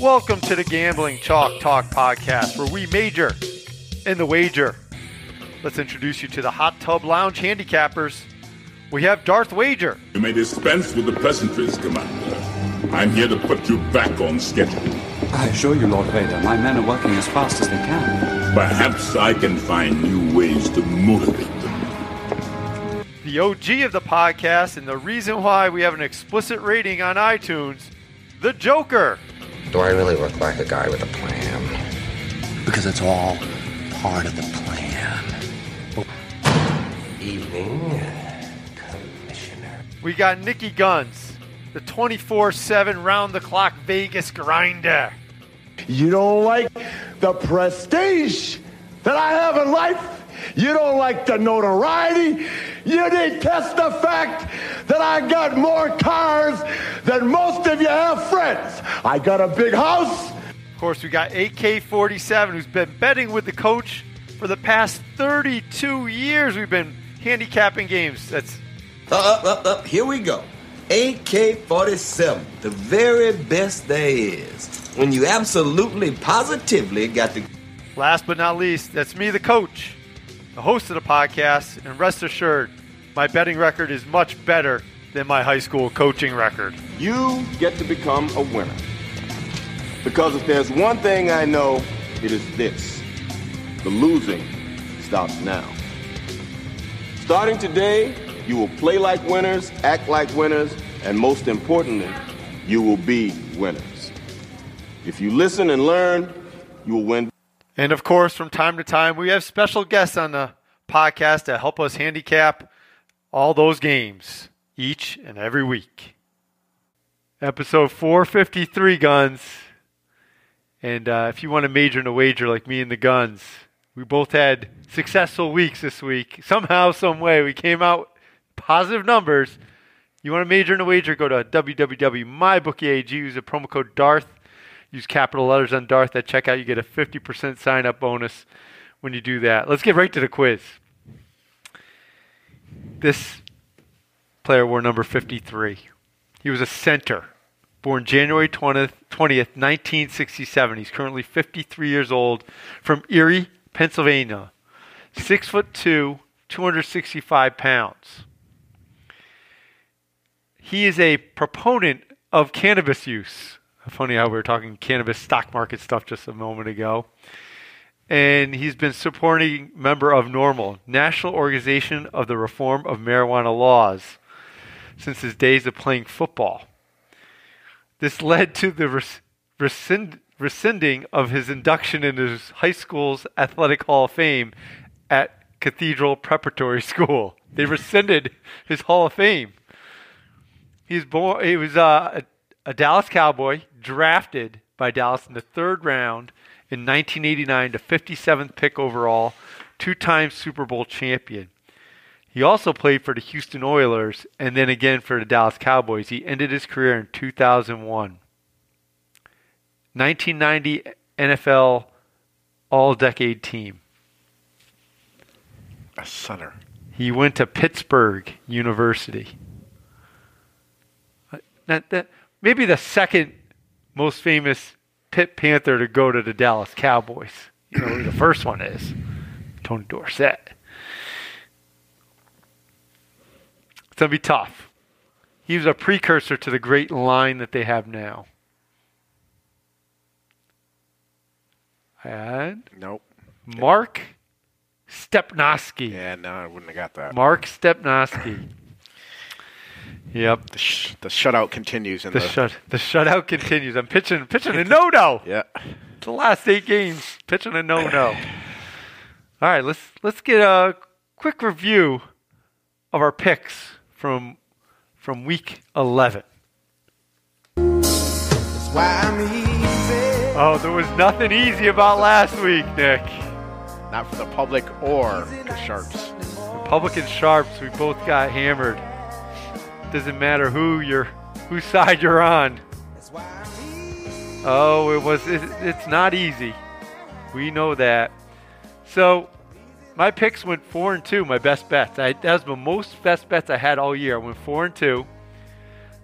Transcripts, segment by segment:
Welcome to the Gambling Chalk Talk podcast, where we major in the wager. Let's introduce you to the Hot Tub Lounge handicappers. We have Darth Wager. You may dispense with the pleasantries, Commander. I'm here to put you back on schedule. I assure you, Lord Vader, my men are working as fast as they can. Perhaps I can find new ways to motivate them. The OG of the podcast, and the reason why we have an explicit rating on iTunes, the Joker. Do I really look like a guy with a plan? Because it's all part of the plan. Evening, Commissioner. We got Niki Gunz, the 24 7 round the clock Vegas grinder. You don't like the prestige that I have in life. You don't like the notoriety. You detest the fact that I got more cars than most of you have friends. I got a big house. Of course, we got AK 47, who's been betting with the coach for the past 32 years. We've been handicapping games. That's Up, up, up, here we go. AK 47, the very best there is. When you absolutely, positively got the. last but not least, that's me, the coach, the host of the podcast. And rest assured, my betting record is much better than my high school coaching record. You get to become a winner. Because if there's one thing I know, it is this the losing stops now. Starting today, you will play like winners, act like winners, and most importantly, you will be winners. If you listen and learn, you will win. And of course, from time to time, we have special guests on the podcast to help us handicap all those games each and every week. Episode 453 Gunz. And uh, if you want to major in a wager like me and the Gunz, we both had successful weeks this week. Somehow, some way, we came out positive numbers. You want to major in a wager? Go to www.mybookie.ag. Use the promo code DARTH. Use capital letters on Darth at checkout. You get a 50% sign up bonus when you do that. Let's get right to the quiz. This player wore number 53. He was a center, born January 20th, 20th 1967. He's currently 53 years old from Erie, Pennsylvania. Six foot two, 265 pounds. He is a proponent of cannabis use. Funny how we were talking cannabis stock market stuff just a moment ago. And he's been supporting member of NORML, National Organization of the Reform of Marijuana Laws, since his days of playing football. This led to the rescind- rescinding of his induction into his high school's athletic hall of fame at Cathedral Preparatory School. They rescinded his hall of fame. He's born. He was uh, a, Dallas Cowboy, drafted by Dallas in the third round in 1989 to 57th pick overall, two-time Super Bowl champion. He also played for the Houston Oilers and then again for the Dallas Cowboys. He ended his career in 2001. 1990 NFL All-Decade Team. A center. He went to Pittsburgh University. Uh, that, that, maybe the second most famous Pitt Panther to go to the Dallas Cowboys. You know who the first one is Tony Dorsett. It's going to be tough. He was a precursor to the great line that they have now. And Nope. Mark Stepnoski. Yeah, no, I wouldn't have got that. Mark Stepnoski. Yep. The, sh- the shutout continues in The the. shut the shutout continues. I'm pitching pitching a no no. yeah. The last eight games pitching a no no. All right, let's let's get a quick review of our picks from from week eleven. Oh, there was nothing easy about last week, Nick. Not for the public or the Sharps. Republican Sharps, we both got hammered. Doesn't matter who you're, whose side you're on. Oh, it was. It, it's not easy. We know that. So, my picks went four and two. My best bets. I, that was the most best bets I had all year. I went four and two.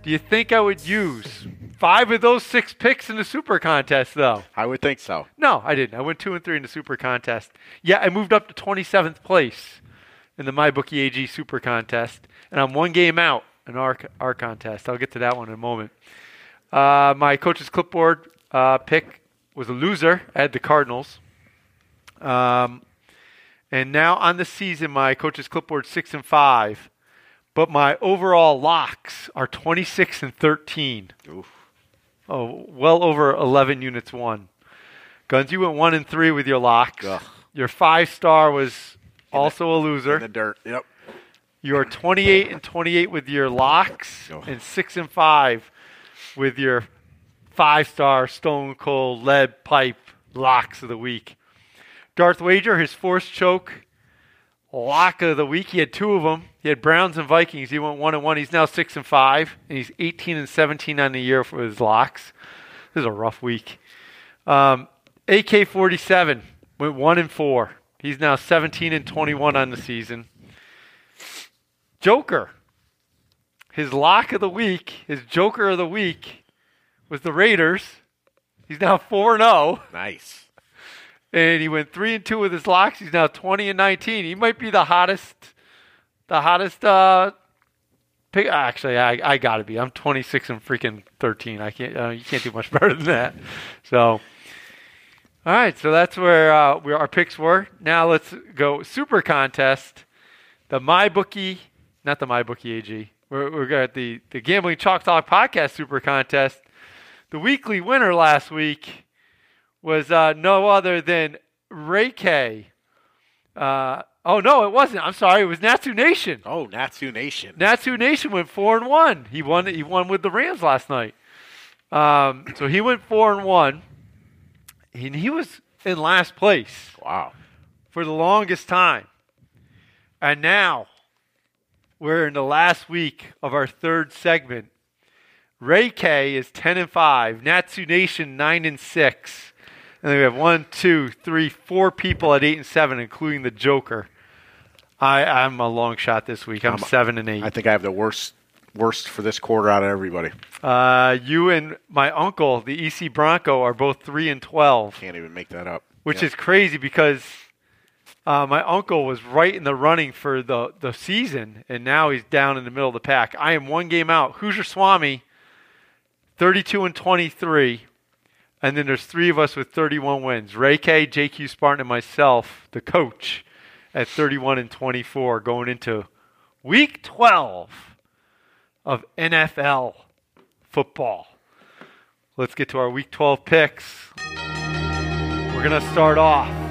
Do you think I would use five of those six picks in the super contest, though. I would think so. No, I didn't. I went two and three in the super contest. Yeah, I moved up to 27th place in the MyBookie AG super contest, and I'm one game out in our, our contest. I'll get to that one in a moment. Uh, my coach's clipboard uh, pick was a loser. I had the Cardinals. Um, and now on the season, my coach's clipboard six and five, but my overall locks are 26 and 13. Oh, well over 11 units won. Gunz, you went one and three with your locks. Ugh. Your five star was also a loser. In the dirt. Yep. You're 28 and 28 with your locks, Oh. and six and five with your five star Stone Cold Lead Pipe locks of the week. Darth Wager, his forced choke lock of the week. He had two of them. He had Browns and Vikings. He went one and one. He's now six and five, and he's 18 and 17 on the year for his locks. This is a rough week. Um, AK 47 went one and four. He's now 17 and 21 on the season. Joker. His lock of the week, his Joker of the week, was the Raiders. He's now four and zero, Nice. and he went three and two with his locks. He's now 20 and 19. He might be the hottest, the hottest. Uh, pick. Actually, I I gotta be. I'm 26 and freaking 13. I can't. Uh, you can't do much better than that. So. All right, so that's where uh, where our picks were. Now let's go super contest. The MyBookie, not the MyBookie AG. We're, we're got the the Gambling Chalk Talk podcast super contest. The weekly winner last week was uh, no other than Ray K. Uh, oh no, it wasn't. I'm sorry. It was Natsu Nation. Oh, Natsu Nation. Natsu Nation went four and one. He won. He won with the Rams last night. Um, so he went four and one, and he was in last place Wow. for the longest time. And now we're in the last week of our third segment. Ray K is ten and five. Natsu Nation nine and six. And then we have one, two, three, four people at eight and seven, including the Joker. I, I'm a long shot this week. I'm, I'm- seven and eight. I think I have the worst worst for this quarter out of everybody. Uh, you and my uncle, the EC Bronco, are both three and twelve, Can't even make that up. which Yep. is crazy because uh, my uncle was right in the running for the the season, and now he's down in the middle of the pack. I am one game out. Hoosier Swami, thirty-two and twenty-three, and then there's three of us with thirty-one wins. Ray K, JQ Spartan, and myself, the coach, at thirty-one and twenty-four, going into week twelve of NFL football. Let's get to our week 12 picks. We're going to start off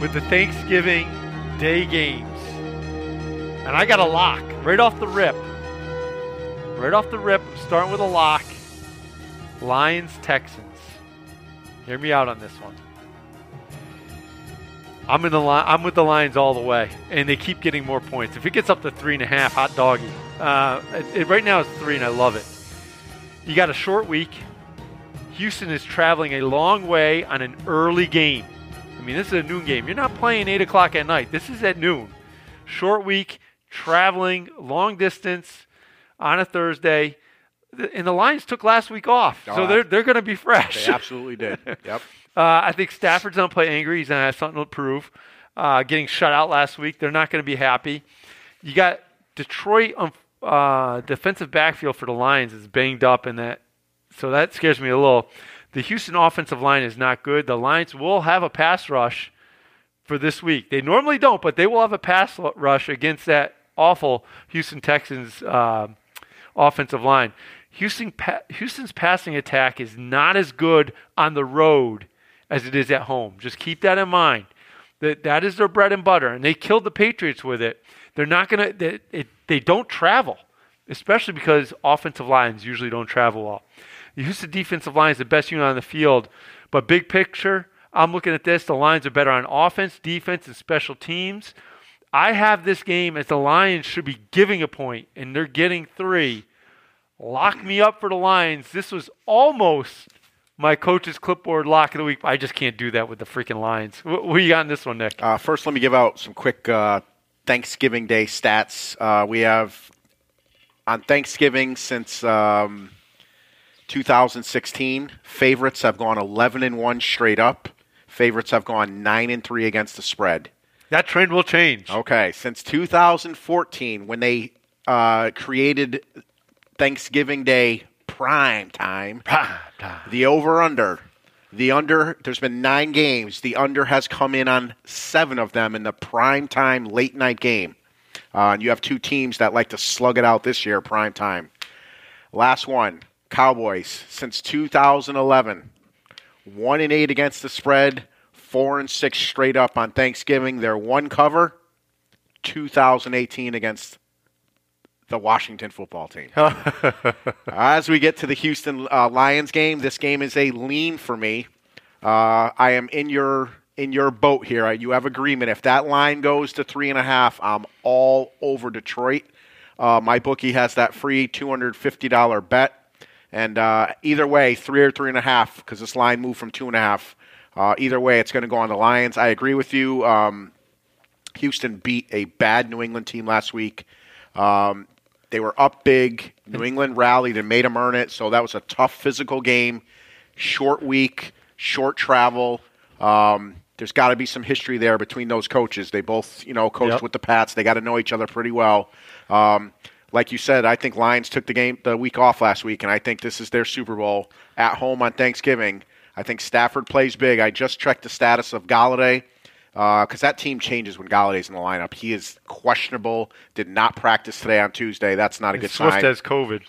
with the Thanksgiving Day games. And I got a lock right off the rip. Right off the rip, I'm starting with a lock. Lions Texans. Hear me out on this one. I'm in the li- I'm with the Lions all the way, and they keep getting more points. If it gets up to three and a half, hot doggy. Uh, it, it- right now it's three, and I love it. You got a short week. Houston is traveling a long way on an early game. I mean, this is a noon game. You're not playing eight o'clock at night. This is at noon. Short week, traveling long distance on a Thursday. And the Lions took last week off, so Oh, they're they're going to be fresh. They absolutely did. Yep. Uh, I think Stafford's going to play angry. He's going to have something to prove. Uh, getting shut out last week, they're not going to be happy. You got Detroit um, uh, defensive backfield for the Lions is banged up, in that so that scares me a little. The Houston offensive line is not good. The Lions will have a pass rush for this week. They normally don't, but they will have a pass rush against that awful Houston Texans uh, offensive line. Houston pa- Houston's passing attack is not as good on the road as it is at home. Just keep that in mind. That that is their bread and butter, and they killed the Patriots with it. They're not gonna. They, it, they don't travel, especially because offensive lines usually don't travel well. The Houston defensive line is the best unit on the field, but big picture, I'm looking at this. The Lions are better on offense, defense, and special teams. I have this game as the Lions should be giving a point, and they're getting three. Lock me up for the Lions. This was almost my coach's clipboard lock of the week. I just can't do that with the freaking Lions. What, what you got in this one, Nick? Uh, first, let me give out some quick uh, Thanksgiving Day stats. Uh, we have on Thanksgiving since um, 2016, favorites have gone 11 and 1 straight up. Favorites have gone 9 and 3 against the spread. That trend will change. Okay, since 2014, when they uh, created Thanksgiving Day prime time, the over under, the under, there's been nine games. The under has come in on seven of them in the prime time late night game. Uh, and you have two teams that like to slug it out this year, prime time. Last one, Cowboys, since 2011, one and eight against the spread, four and six straight up on Thanksgiving. Their one cover, 2018 against the Washington football team. As we get to the Houston uh, Lions game, this game is a lean for me. Uh, I am in your in your boat here. You have agreement. If that line goes to three and a half, I'm all over Detroit. Uh, my bookie has that free $250 bet. And uh, either way, three or three and a half, because this line moved from two and a half. Uh, either way, it's going to go on the Lions. I agree with you. Um, Houston beat a bad New England team last week. Um, they were up big. New England rallied and made them earn it. So that was a tough physical game. Short week, short travel. Um, there's got to be some history there between those coaches. They both, you know, coached Yep. with the Pats. They got to know each other pretty well. Um, like you said, I think Lions took the game the week off last week, and I think this is their Super Bowl at home on Thanksgiving. I think Stafford plays big. I just checked the status of Golladay because that team changes when Golladay's in the lineup. He is questionable. Did not practice today on Tuesday. That's not a good Swift sign. has COVID.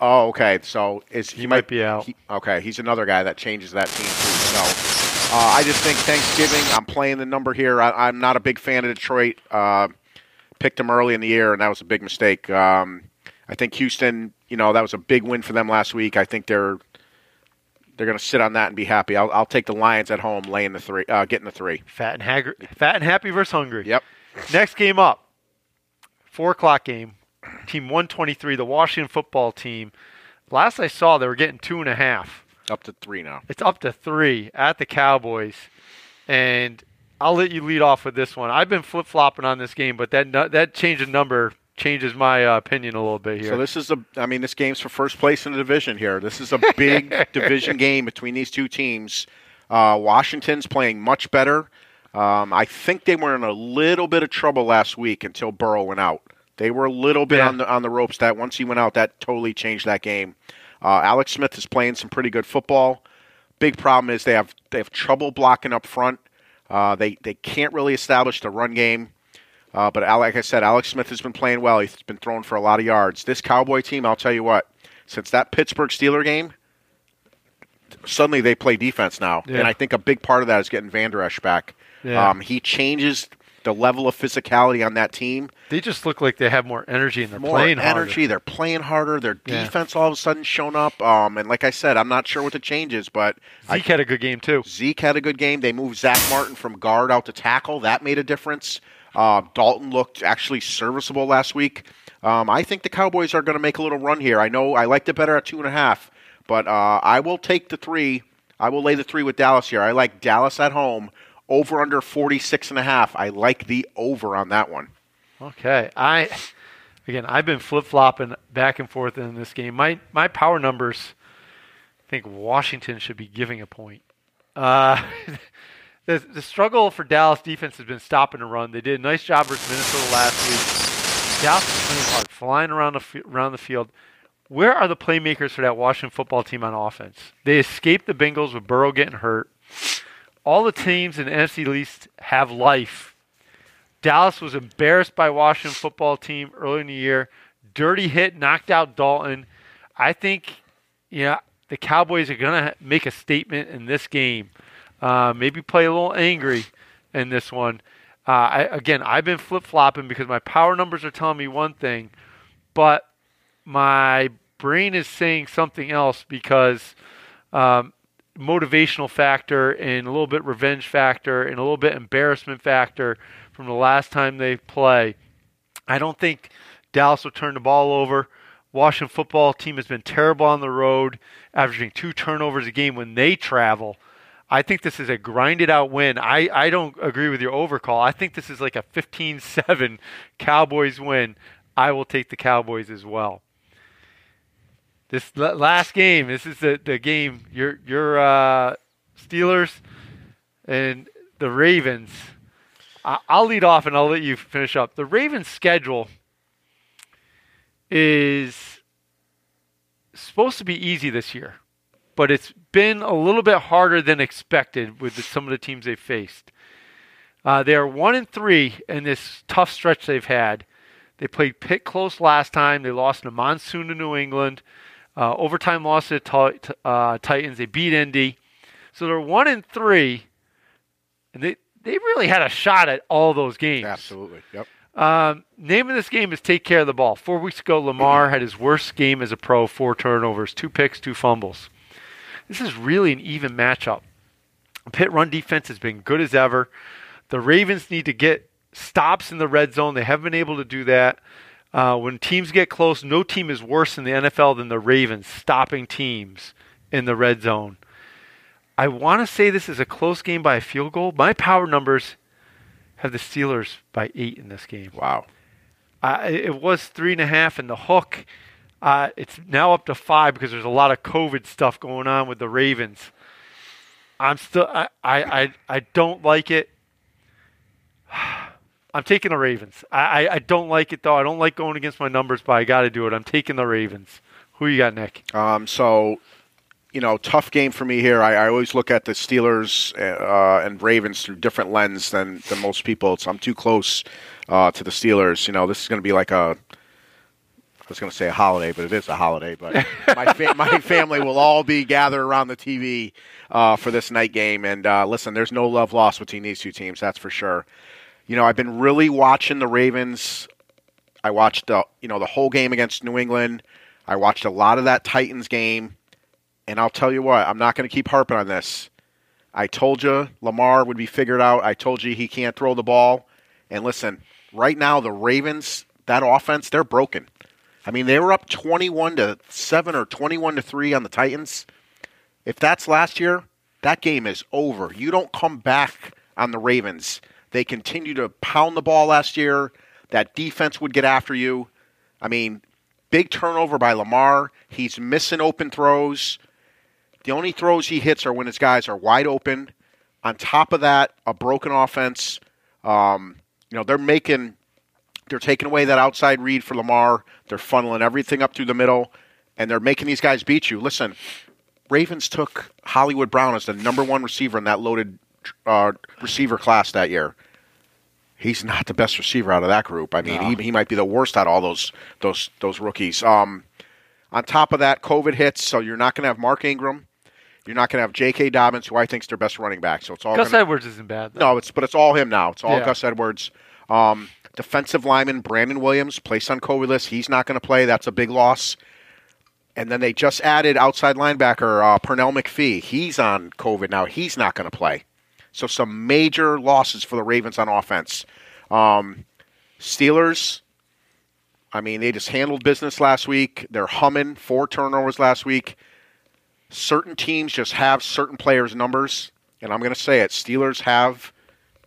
Oh, okay. So is he, He might be out. he- okay, he's another guy that changes that team too. So uh, I just think Thanksgiving. I'm playing the number here. I, I'm not a big fan of Detroit. Uh, picked them early in the year, and that was a big mistake. Um, I think Houston. You know that was a big win for them last week. I think they're they're going to sit on that and be happy. I'll, I'll take the Lions at home, laying the three, uh, getting the three. Fat and haggard, fat and happy versus hungry. Yep. Next game up, four o'clock game. Team 123, the Washington football team. Last I saw, they were getting two and a half. Up to three now. It's up to three at the Cowboys, and I'll let you lead off with this one. I've been flip flopping on this game, but that that change of number changes my uh, opinion a little bit here. So this is a. I mean, this game's for first place in the division here. This is a big division game between these two teams. Uh, Washington's playing much better. Um, I think they were in a little bit of trouble last week until Burrow went out. They were a little bit Yeah. on the on the ropes. That once he went out, that totally changed that game. Uh, Alex Smith is playing some pretty good football. Big problem is they have they have trouble blocking up front. Uh, they they can't really establish the run game. Uh, but like I said, Alex Smith has been playing well. He's been throwing for a lot of yards. This Cowboy team, I'll tell you what, since that Pittsburgh Steeler game, suddenly they play defense now, Yeah. and I think a big part of that is getting Vander Esch back. Yeah. Um, he changes the level of physicality on that team. they just look like they have more energy and they're More playing energy. harder. They're playing harder. Their Yeah. defense all of a sudden shown up. Um, and like I said, I'm not sure what the change is, but I Zeke had a good game too. Zeke had a good game. They moved Zack Martin from guard out to tackle. That made a difference. Uh, Dalton looked actually serviceable last week. Um, I think the Cowboys are going to make a little run here. I know I liked it better at two and a half, but uh, I will take the three. I will lay the three with Dallas here. I like Dallas at home over under 46 and a half. I like the over on that one. Okay, I again I've been flip flopping back and forth in this game. My my power numbers, I think Washington should be giving a point. Uh, the the struggle for Dallas defense has been stopping the run. They did a nice job versus Minnesota last week. Dallas is playing hard, flying around the around the field. Where are the playmakers for that Washington football team on offense? They escaped the Bengals with Burrow getting hurt. All the teams in the NFC East have life. Dallas was embarrassed by Washington football team early in the year. Dirty hit, knocked out Dalton. I think, yeah, the Cowboys are going to make a statement in this game. Uh, maybe play a little angry in this one. Uh, I, again, I've been flip flopping because my power numbers are telling me one thing, but my brain is saying something else because um, motivational factor and a little bit revenge factor and a little bit embarrassment factor from the last time they play. I don't think Dallas will turn the ball over. Washington football team has been terrible on the road, averaging two turnovers a game when they travel. I think this is a grinded out win. I, I don't agree with your overcall. I think this is like a 15 7 Cowboys win. I will take the Cowboys as well. This last game. This is the, the game. Your your uh, Steelers and the Ravens. I, I'll lead off and I'll let you finish up. The Ravens' schedule is supposed to be easy this year, but it's been a little bit harder than expected with the, some of the teams they've faced. Uh, they are one and three in this tough stretch they've had. They played Pitt close last time. They lost in a monsoon to New England. Uh, overtime loss to the uh, Titans. They beat Indy. So they're one and three, and they they really had a shot at all those games. Absolutely. Yep. Um, name of this game is take care of the ball. Four weeks ago, Lamar had his worst game as a pro: four turnovers, two picks, two fumbles. This is really an even matchup. Pit run defense has been good as ever. The Ravens need to get stops in the red zone. They haven't been able to do that. Uh, when teams get close, no team is worse in the NFL than the Ravens stopping teams in the red zone. I want to say this is a close game by a field goal. My power numbers have the Steelers by eight in this game. Wow. Uh, it was three and a half in the hook. Uh, it's now up to five because there's a lot of COVID stuff going on with the Ravens. I'm still, I, I, I, I don't like it. I'm taking the Ravens. I, I, I, don't like it though. I don't like going against my numbers, but I got to do it. I'm taking the Ravens. Who you got, Nick? Um, so, you know, tough game for me here. I, I always look at the Steelers uh, and Ravens through different lens than, than most people. So I'm too close uh, to the Steelers. You know, this is going to be like a I was going to say a holiday, but it is a holiday. But my fa- my family will all be gathered around the TV uh, for this night game. And uh, listen, there's no love lost between these two teams, that's for sure. You know, I've been really watching the Ravens. I watched the you know the whole game against New England. I watched a lot of that Titans game, and I'll tell you what, I'm not going to keep harping on this. I told you Lamar would be figured out. I told you he can't throw the ball. And listen, right now the Ravens, that offense, they're broken. I mean, they were up 21 to 7 or 21 to 3 on the Titans. If that's last year, that game is over. You don't come back on the Ravens. They continue to pound the ball last year. That defense would get after you. I mean, big turnover by Lamar. He's missing open throws. The only throws he hits are when his guys are wide open. On top of that, a broken offense. Um, you know, they're making they're taking away that outside read for Lamar. They're funneling everything up through the middle, and they're making these guys beat you. Listen, Ravens took Hollywood Brown as the number one receiver in that loaded uh, receiver class that year. He's not the best receiver out of that group. I mean, no. he, he might be the worst out of all those those those rookies. Um, on top of that, COVID hits, so you're not going to have Mark Ingram. You're not going to have J.K. Dobbins, who I think is their best running back. So it's all Gus gonna, Edwards isn't bad. Though. No, it's but it's all him now. It's all yeah. Gus Edwards. Um, defensive lineman Brandon Williams placed on COVID list. He's not going to play. That's a big loss. And then they just added outside linebacker uh, Pernell McPhee. He's on COVID now. He's not going to play. So some major losses for the Ravens on offense. Um, Steelers. I mean, they just handled business last week. They're humming four turnovers last week. Certain teams just have certain players' numbers, and I'm going to say it. Steelers have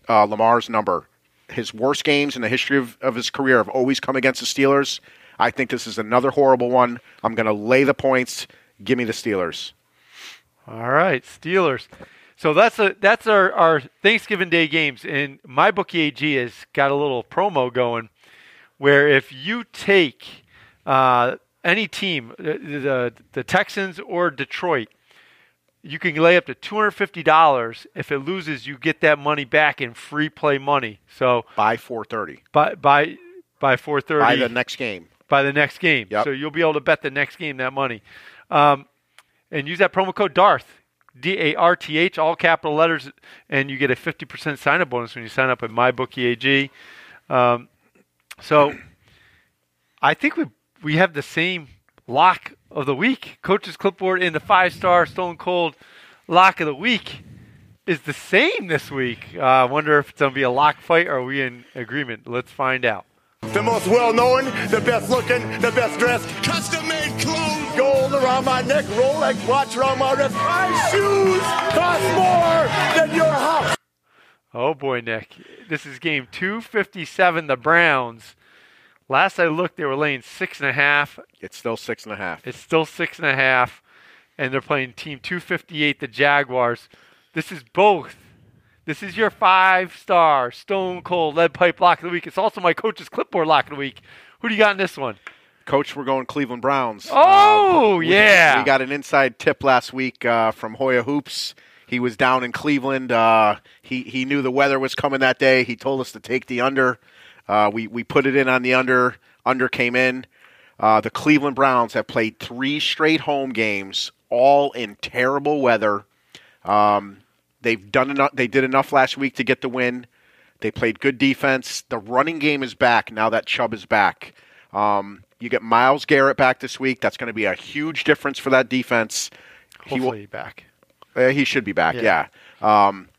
uh, Lamar's number his worst games in the history of, of his career have always come against the Steelers. I think this is another horrible one. I'm going to lay the points. Give me the Steelers. All right, Steelers. So that's a that's our, our Thanksgiving Day games, and my bookie AG has got a little promo going, where if you take uh, any team, the, the the Texans or Detroit, you can lay up to two hundred fifty dollars. If it loses, you get that money back in free play money. So by four thirty. By by by four thirty. By the next game. By the next game. Yep. So you'll be able to bet the next game that money, um, and use that promo code Darth. D A R T H, all capital letters, and you get a 50% sign up bonus when you sign up at MyBookieAG. Um, so I think we we have the same lock of the week. Coach's clipboard in the five star Stone Cold lock of the week is the same this week. Uh, I wonder if it's going to be a lock fight or are we in agreement? Let's find out. The most well known, the best looking, the best dressed, custom made clothes, gold around my neck, Rolex watch around my wrist. My shoes cost more than your house. Oh boy, Nick. This is game 257. The Browns Last I looked, they were laying six and a half. It's still six and a half. It's still six and a half, and they're playing Team 258, the Jaguars. This is both. This is your five-star Stone Cold Lead Pipe Lock of the Week. It's also my coach's clipboard Lock of the Week. Who do you got in this one? Coach, we're going Cleveland Browns. Oh, Um, we- yeah. We got an inside tip last week uh, from Hoya Hoops. He was down in Cleveland. Uh, he he knew the weather was coming that day. He told us to take the under. Uh, we we put it in on the under. Under came in. Uh, the Cleveland Browns have played three straight home games, all in terrible weather. Um, they've done enough. They did enough last week to get the win. They played good defense. The running game is back now that Chubb is back. Um, you get Myles Garrett back this week. That's going to be a huge difference for that defense. He will- Hopefully back. uh, he should be back. Yeah. Yeah. Um,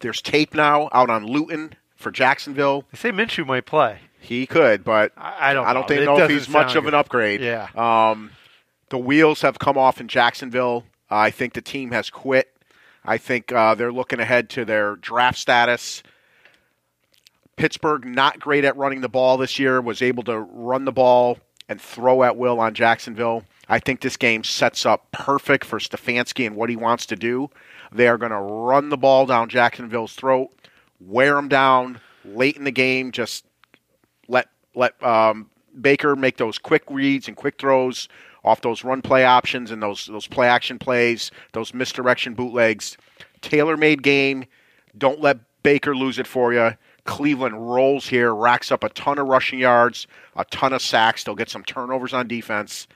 there's tape now out on Luton for Jacksonville. They say Minshew might play. He could, but I, I don't. I don't know. think It know if he's much sound of an upgrade. Yeah. Um, the wheels have come off in Jacksonville. Uh, I think the team has quit. I think uh, they're looking ahead to their draft status. Pittsburgh not great at running the ball this year. Was able to run the ball and throw at will on Jacksonville. I think this game sets up perfect for Stefanski and what he wants to do. They are going to run the ball down Jacksonville's throat, wear them down late in the game. Just let let um, Baker make those quick reads and quick throws off those run play options and those those play action plays, those misdirection bootlegs. Tailor made game. Don't let Baker lose it for you. Cleveland rolls here, racks up a ton of rushing yards, a ton of sacks. They'll get some turnovers on defense.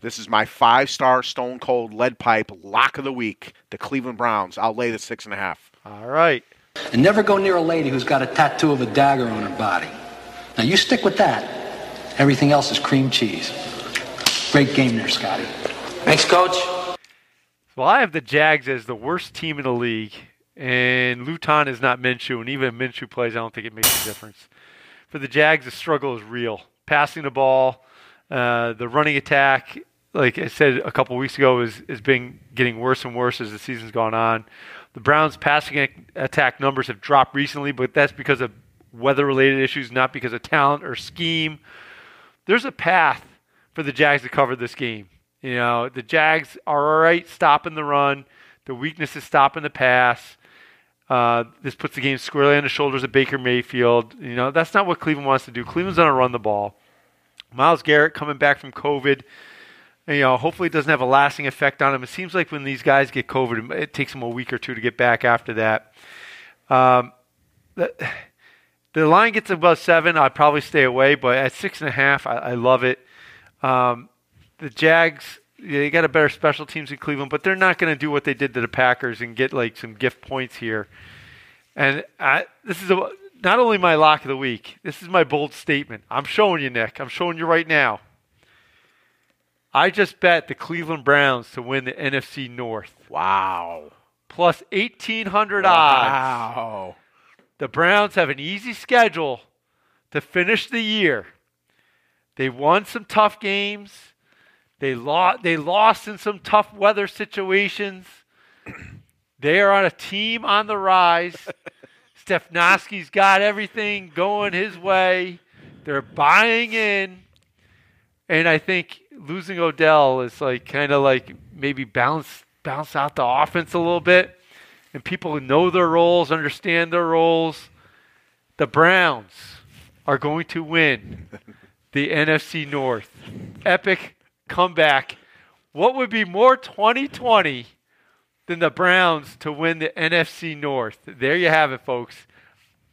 This is my five star stone cold lead pipe lock of the week. The Cleveland Browns. I'll lay the six and a half. All right. And never go near a lady who's got a tattoo of a dagger on her body. Now you stick with that. Everything else is cream cheese. Great game there, Scotty. Thanks, Coach. Well, I have the Jags as the worst team in the league, and Luton is not Minshew, and even if Minshew plays, I don't think it makes a difference. For the Jags, the struggle is real. Passing the ball, uh, the running attack, like I said a couple weeks ago, is has been getting worse and worse as the season's gone on. The Browns' passing attack numbers have dropped recently, but that's because of weather-related issues, not because of talent or scheme. There's a path for the Jags to cover this game. You know, the Jags are all right stopping the run. The weakness is stopping the pass. Uh, this puts the game squarely on the shoulders of Baker Mayfield. You know, that's not what Cleveland wants to do. Cleveland's going to run the ball. Myles Garrett coming back from COVID. You know, hopefully it doesn't have a lasting effect on him. It seems like when these guys get COVID, it takes them a week or two to get back after that. Um, the, the line gets above seven, I'd probably stay away. But at six and a half, I, I love it. Um, the Jags, they got a better special teams in Cleveland, but they're not going to do what they did to the Packers and get like some gift points here. And I, this is a, not only my lock of the week. This is my bold statement. I'm showing you, Nick. I'm showing you right now. I just bet the Cleveland Browns to win the NFC North. Wow. Plus 1,800 odds. Wow. The Browns have an easy schedule to finish the year. They won some tough games. They lost. They lost in some tough weather situations. They are on a team on the rise. Stefanoski's got everything going his way. They're buying in, and I think losing Odell is like kind of like maybe bounce bounce out the offense a little bit, and people who know their roles, understand their roles. The Browns are going to win the NFC North. Epic comeback. What would be more 2020 than the Browns to win the NFC North? There you have it, folks.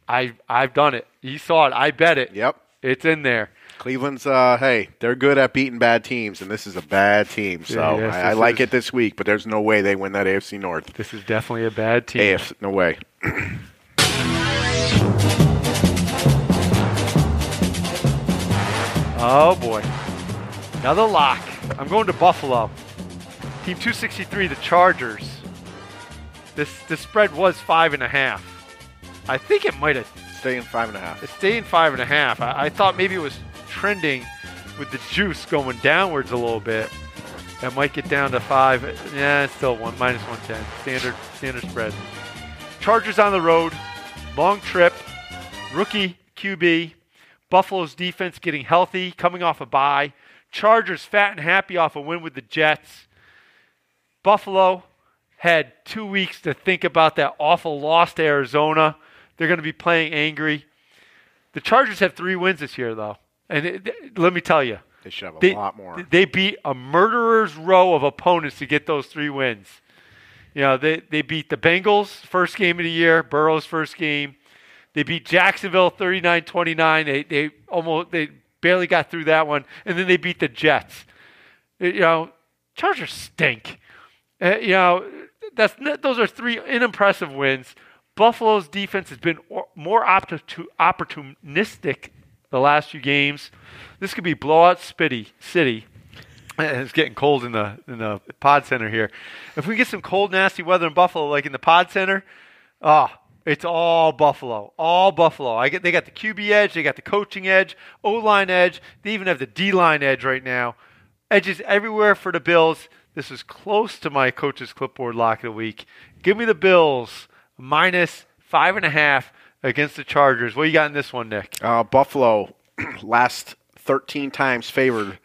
I I've done it. You saw it. I bet it. Yep. It's in there. Cleveland's, uh, hey, they're good at beating bad teams, and this is a bad team. So yes, I, I like is- it this week, but there's no way they win that AFC North. This is definitely a bad team. AFC, no way. Oh boy. Another lock. I'm going to Buffalo. Team 263, the Chargers. This the spread was five and a half. I think it might have Staying five and a half. it's staying five and a half. I, I thought maybe it was trending with the juice going downwards a little bit. That might get down to five. Yeah, it's still one minus one ten. Standard standard spread. Chargers on the road, long trip, rookie QB. Buffalo's defense getting healthy, coming off a bye. Chargers fat and happy off a win with the Jets. Buffalo had two weeks to think about that awful loss to Arizona. They're going to be playing angry. The Chargers have three wins this year, though. And it, it- let me tell you, They should have a they, lot more. They beat a murderer's row of opponents to get those three wins. You know, they, they beat the Bengals first game of the year, Burrow's first game. They beat Jacksonville 39-29. They they almost they barely got through that one, and then they beat the Jets. You know, Chargers stink. Uh, you know, that's those are three unimpressive wins. Buffalo's defense has been more opportunistic the last few games. This could be blowout spitty city. It's getting cold in the in the pod center here. If we get some cold, nasty weather in Buffalo, like in the pod center, ah, it's all Buffalo, all Buffalo. I get they got the QB edge, they got the coaching edge, O line edge. They even have the D line edge right now. Edges everywhere for the Bills. This is close to my coach's clipboard lock of the week. Give me the Bills minus five and a half against the Chargers. What you got in this one, Nick? Uh, Buffalo last 13 times favored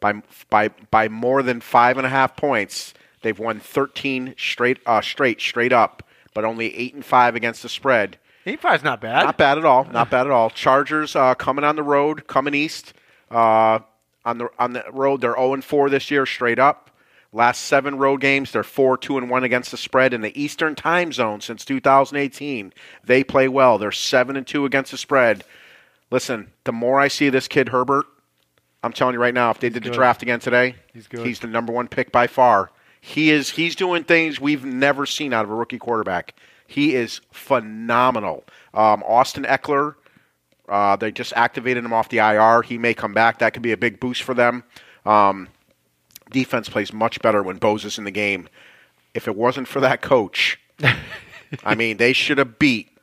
by by by more than five and a half points. They've won 13 straight uh, straight straight up, but only eight and five against the spread. Eight five's not bad. Not bad at all. Not bad at all. Chargers uh, coming on the road, coming east. Uh, on the on the road, they're 0 and 4 this year, straight up. Last seven road games, they're 4 2 and 1 against the spread in the Eastern time zone since 2018. They play well. They're 7 and 2 against the spread. Listen, the more I see this kid Herbert, I'm telling you right now, if they did the draft again today, He's good. he's the number one pick by far. He is he's doing things we've never seen out of a rookie quarterback. He is phenomenal. Um, Austin Ekeler, uh, they just activated him off the IR. He may come back. That could be a big boost for them. Um, defense plays much better when Bose is in the game. If it wasn't for that coach, I mean, they should have beat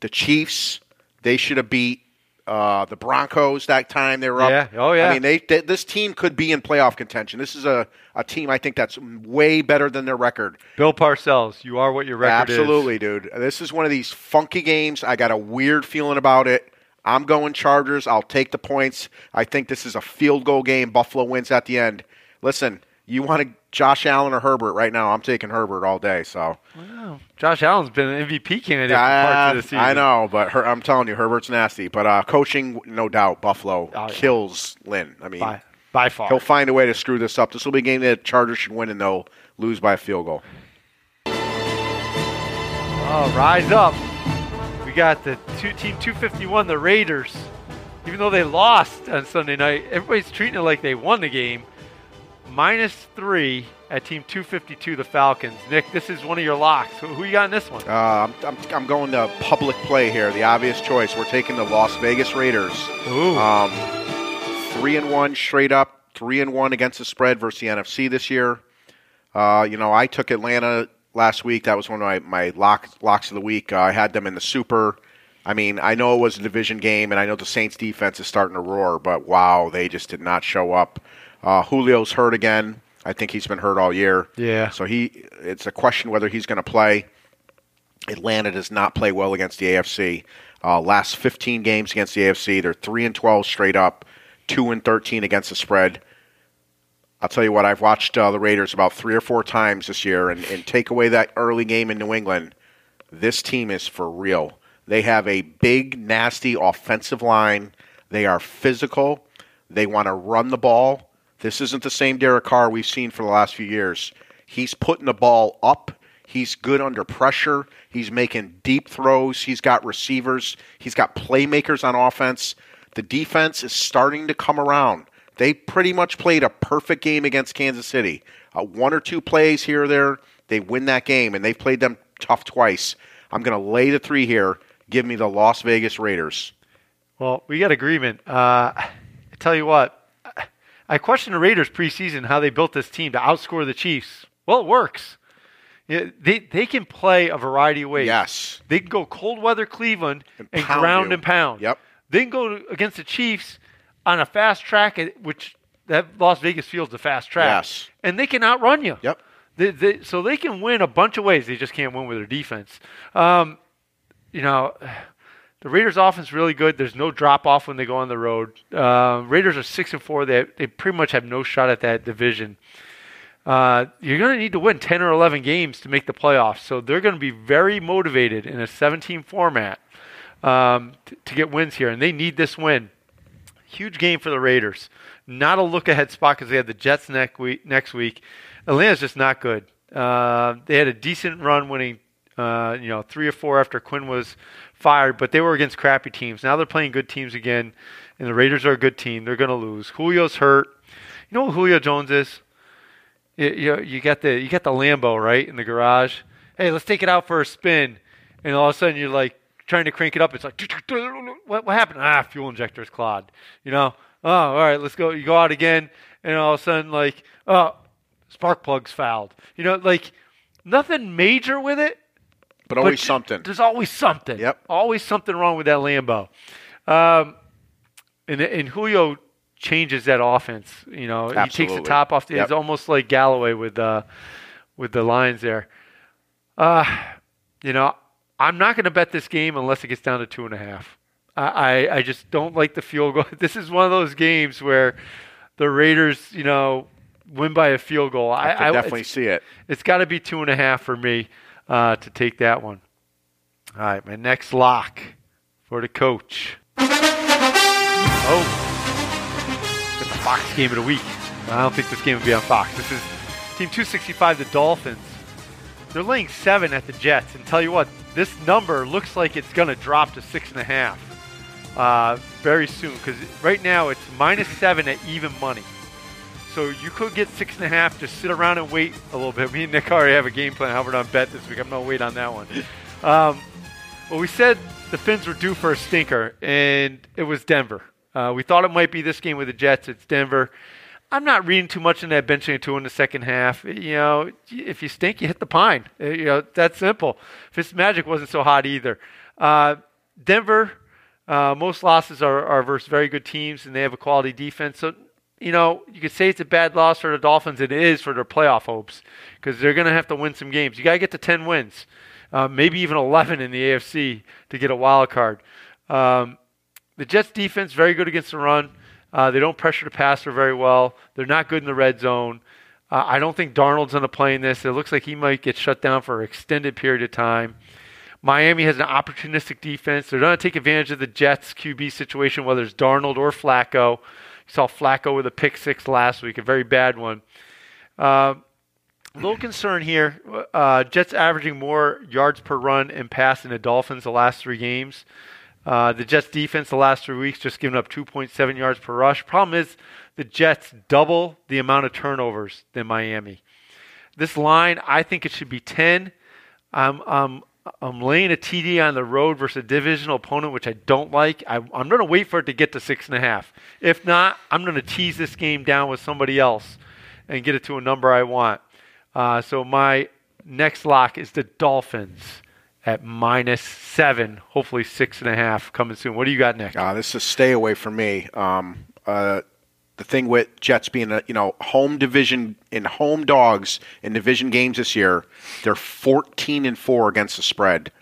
the Chiefs. They should have beat uh, the Broncos that time they were up. Yeah. Oh, yeah. I mean, they, they this team could be in playoff contention. This is a, a team I think that's way better than their record. Bill Parcells, you are what your record is. Absolutely, dude. This is one of these funky games. I got a weird feeling about it. I'm going Chargers. I'll take the points. I think this is a field goal game. Buffalo wins at the end. Listen, you want to Josh Allen or Herbert right now? I'm taking Herbert all day. So Josh Allen's been an MVP candidate for parts of the season. I know, but her, I'm telling you, Herbert's nasty. But uh, coaching, no doubt, Buffalo Oh, yeah. kills Lynn. I mean, By, by far. he'll find a way to screw this up. This will be a game that Chargers should win, and they'll lose by a field goal. Oh, rise up. We got the two, team 251, the Raiders. Even though they lost on Sunday night, everybody's treating it like they won the game. Minus three at team 252, the Falcons. Nick, this is one of your locks. Who, who you got in this one? Uh, I'm, I'm, I'm going to public play here. The obvious choice. We're taking the Las Vegas Raiders. Ooh. Um, three and one straight up. Three and one against the spread versus the NFC this year. Uh, you know, I took Atlanta last week. That was one of my, my lock, locks of the week. Uh, I had them in the Super. I mean, I know it was a division game, and I know the Saints defense is starting to roar, but wow, they just did not show up. Uh, Julio's hurt again. I think he's been hurt all year. Yeah. So he, it's a question whether he's going to play. Atlanta does not play well against the AFC. Uh, last 15 games against the AFC, they're three and 12 straight up, two and 13 against the spread. I'll tell you what, I've watched uh, the Raiders about three or four times this year, and, and take away that early game in New England, this team is for real. They have a big, nasty offensive line. They are physical. They want to run the ball. This isn't the same Derek Carr we've seen for the last few years. He's putting the ball up. He's good under pressure. He's making deep throws. He's got receivers. He's got playmakers on offense. The defense is starting to come around. They pretty much played a perfect game against Kansas City. Uh, one or two plays here or there, they win that game, and they've played them tough twice. I'm going to lay the three here. Give me the Las Vegas Raiders. Well, we got agreement. Uh, I tell you what, I questioned the Raiders preseason how they built this team to outscore the Chiefs. Well, it works. Yeah, they they can play a variety of ways. Yes. they can go cold weather Cleveland and, And ground you. and pound. Yep. They can go to- against the Chiefs on a fast track, which that Las Vegas field's a fast track. Yes. and they can outrun you. Yep. They, they, so they can win a bunch of ways. They just can't win with their defense. Um, you know, The Raiders' offense is really good. There's no drop off when they go on the road. Uh, Raiders are six and four. They they pretty much have no shot at that division. Uh, you're going to need to win 10 or 11 games to make the playoffs. So they're going to be very motivated in a 17 format um, t- to get wins here, and they need this win. Huge game for the Raiders. Not a look ahead spot because they had the Jets next week. Next week, Atlanta's just not good. Uh, they had a decent run, winning uh, you know three or four after Quinn was fired, but they were against crappy teams. Now they're playing good teams again, and the Raiders are a good team. They're going to lose. Julio's hurt. You know who Julio Jones is? You, you, you got the you got the Lambo right in the garage. Hey, let's take it out for a spin, and all of a sudden you're like trying to crank it up. It's like what what happened? Ah, fuel injector's clogged. You know. Oh, all right, let's go. You go out again, and all of a sudden like oh, spark plug's fouled. You know, like nothing major with it, But always something. There's always something. Yep. Always something wrong with that Lambo. Um, and, and Julio changes that offense. You know, he takes the top off. The, Yep. It's almost like Golladay with uh, with the Lions there. Uh, you know, I'm not going to bet this game unless it gets down to two and a half. I, I, I just don't like the field goal. This is one of those games where the Raiders, you know, win by a field goal. I can definitely see it. it's got to be two and a half for me uh, to take that one. All right, my next lock for the coach. Oh, got the Fox game of the week. I don't think this game will be on Fox. This is Team 265, the Dolphins. They're laying seven at the Jets, and tell you what, this number looks like it's going to drop to six and a half uh, very soon. Because right now it's minus seven at even money. So you could get six and a half. Just sit around and wait a little bit. Me and Nick already have a game plan how we're to bet this week. I'm to wait on that one. Um, well, we said the Finns were due for a stinker, and it was Denver. Uh, we thought it might be this game with the Jets. It's Denver. I'm not reading too much in that benching two in the second half. You know, if you stink, you hit the pine. Uh, You know, that's simple. Fitzmagic wasn't so hot either. Uh, Denver, uh, most losses are, are versus very good teams, and they have a quality defense. So, you know, you could say it's a bad loss for the Dolphins. It is for their playoff hopes because they're going to have to win some games. You got to get to 10 wins, uh, maybe even 11 in the AFC to get a wild card. Um, the Jets defense very good against the run. Uh, they don't pressure the passer very well. They're not good in the red zone. Uh, I don't think Darnold's going to play in this. It looks like he might get shut down for an extended period of time. Miami has an opportunistic defense. They're going to take advantage of the Jets QB situation, whether it's Darnold or Flacco. Saw Flacco with a pick six last week, a very bad one. Uh, a little concern here. Uh, Jets averaging more yards per run and pass than the Dolphins the last three games. Uh, the Jets defense the last three weeks just giving up 2.7 yards per rush. Problem is the Jets double the amount of turnovers than Miami. This line, I think it should be 10. I'm, I'm, I'm laying a TD on the road versus a divisional opponent, which I don't like. I, I'm going to wait for it to get to six and a half. If not, I'm going to tease this game down with somebody else and get it to a number I want. Uh, so my next lock is the Dolphins at minus seven, hopefully six and a half coming soon. What do you got next? Uh, this is stay away from me. Um, uh, the thing with Jets being a you know home division in home dogs in division games this year, they're fourteen and four against the spread.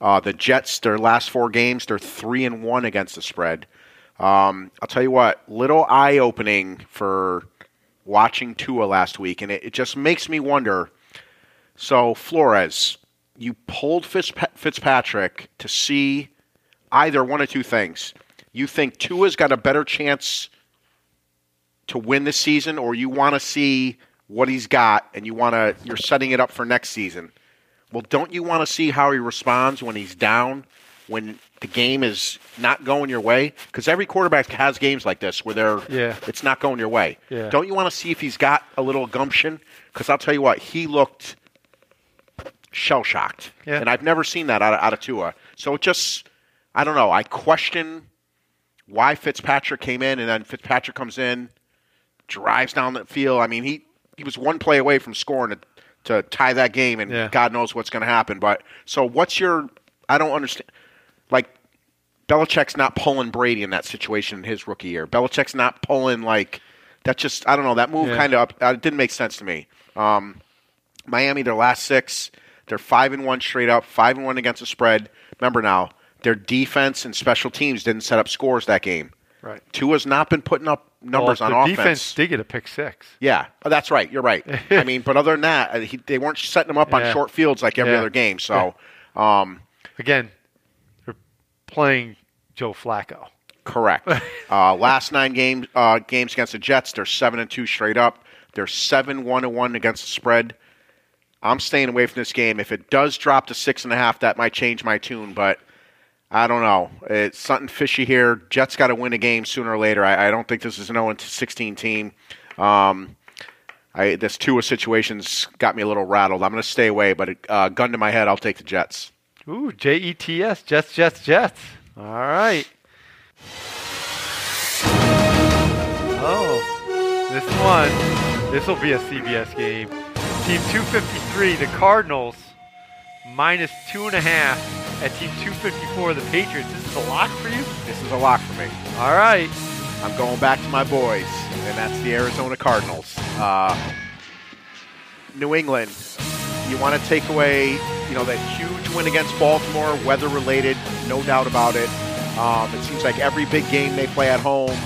Uh, the Jets, their last four games, they're three and one against the spread. Um, I'll tell you what, little eye opening for watching Tua last week, and it, it just makes me wonder. So Flores, you pulled Fitzpa- Fitzpatrick to see either one of two things. You think Tua's got a better chance to win this season, or you want to see what he's got and you want to you're setting it up for next season. Well, don't you want to see how he responds when he's down, when the game is not going your way? Because every quarterback has games like this where they're Yeah. it's not going your way. Yeah. Don't you want to see if he's got a little gumption? Because I'll tell you what, he looked shell shocked, Yeah. and I've never seen that out of, out of Tua. So it just, I don't know. I question why Fitzpatrick came in, and then Fitzpatrick comes in, drives down the field. I mean, he he was one play away from scoring to, to tie that game, and Yeah. God knows what's going to happen. But so, what's your? I don't understand. Like Belichick's not pulling Brady in that situation in his rookie year. Belichick's not pulling like that. Just I don't know. That move Yeah. kind of uh, it didn't make sense to me. Um, Miami, their last six, they're five and one straight up, five and one against the spread. Remember now, Their defense and special teams didn't set up scores that game. Right. Tua's not been putting up numbers well, on the offense. defense did get a pick six. Yeah, oh, that's right. You're right. I mean, but other than that, uh, he, they weren't setting them up Yeah. on short fields like every Yeah. other game. So, um, Again, they're playing Joe Flacco. correct. uh, last nine games uh, games against the Jets, they're seven and two straight up. They're seven one and one against the spread. I'm staying away from this game. If it does drop to six and a half, that might change my tune, but. I don't know. It's something fishy here. Jets got to win a game sooner or later. I, I don't think this is an 0 16 team. Um, I, this Tua situation's got me a little rattled. I'm going to stay away, but uh, gun to my head, I'll take the Jets. Ooh, J E T S, Jets, Jets, Jets. All right. Oh, this one, this will be a CBS game. Team 253, the Cardinals, minus two and a half at Team 254, the Patriots. This is a lock for you? This is a lock for me. All right. I'm going back to my boys, and that's the Arizona Cardinals. Uh, New England, you want to take away, you know, that huge win against Baltimore, weather related, no doubt about it. Um, it seems like every big game they play at home,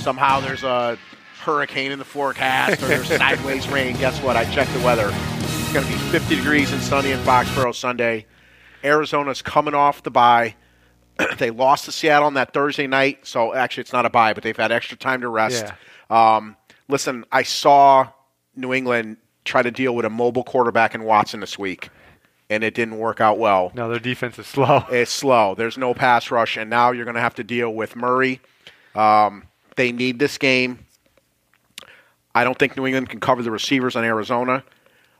somehow there's a hurricane in the forecast or there's sideways rain. Guess what? I checked the weather. It's going to be 50 degrees and sunny in Foxborough Sunday. Arizona's coming off the bye. they lost to Seattle on that Thursday night, so actually it's not a bye, but they've had extra time to rest. Um, listen, I saw New England try to deal with a mobile quarterback in Watson this week, and it didn't work out well. No, their defense is slow. It's slow. There's no pass rush, and now you're going to have to deal with Murray. Um, they need this game. I don't think New England can cover the receivers on Arizona.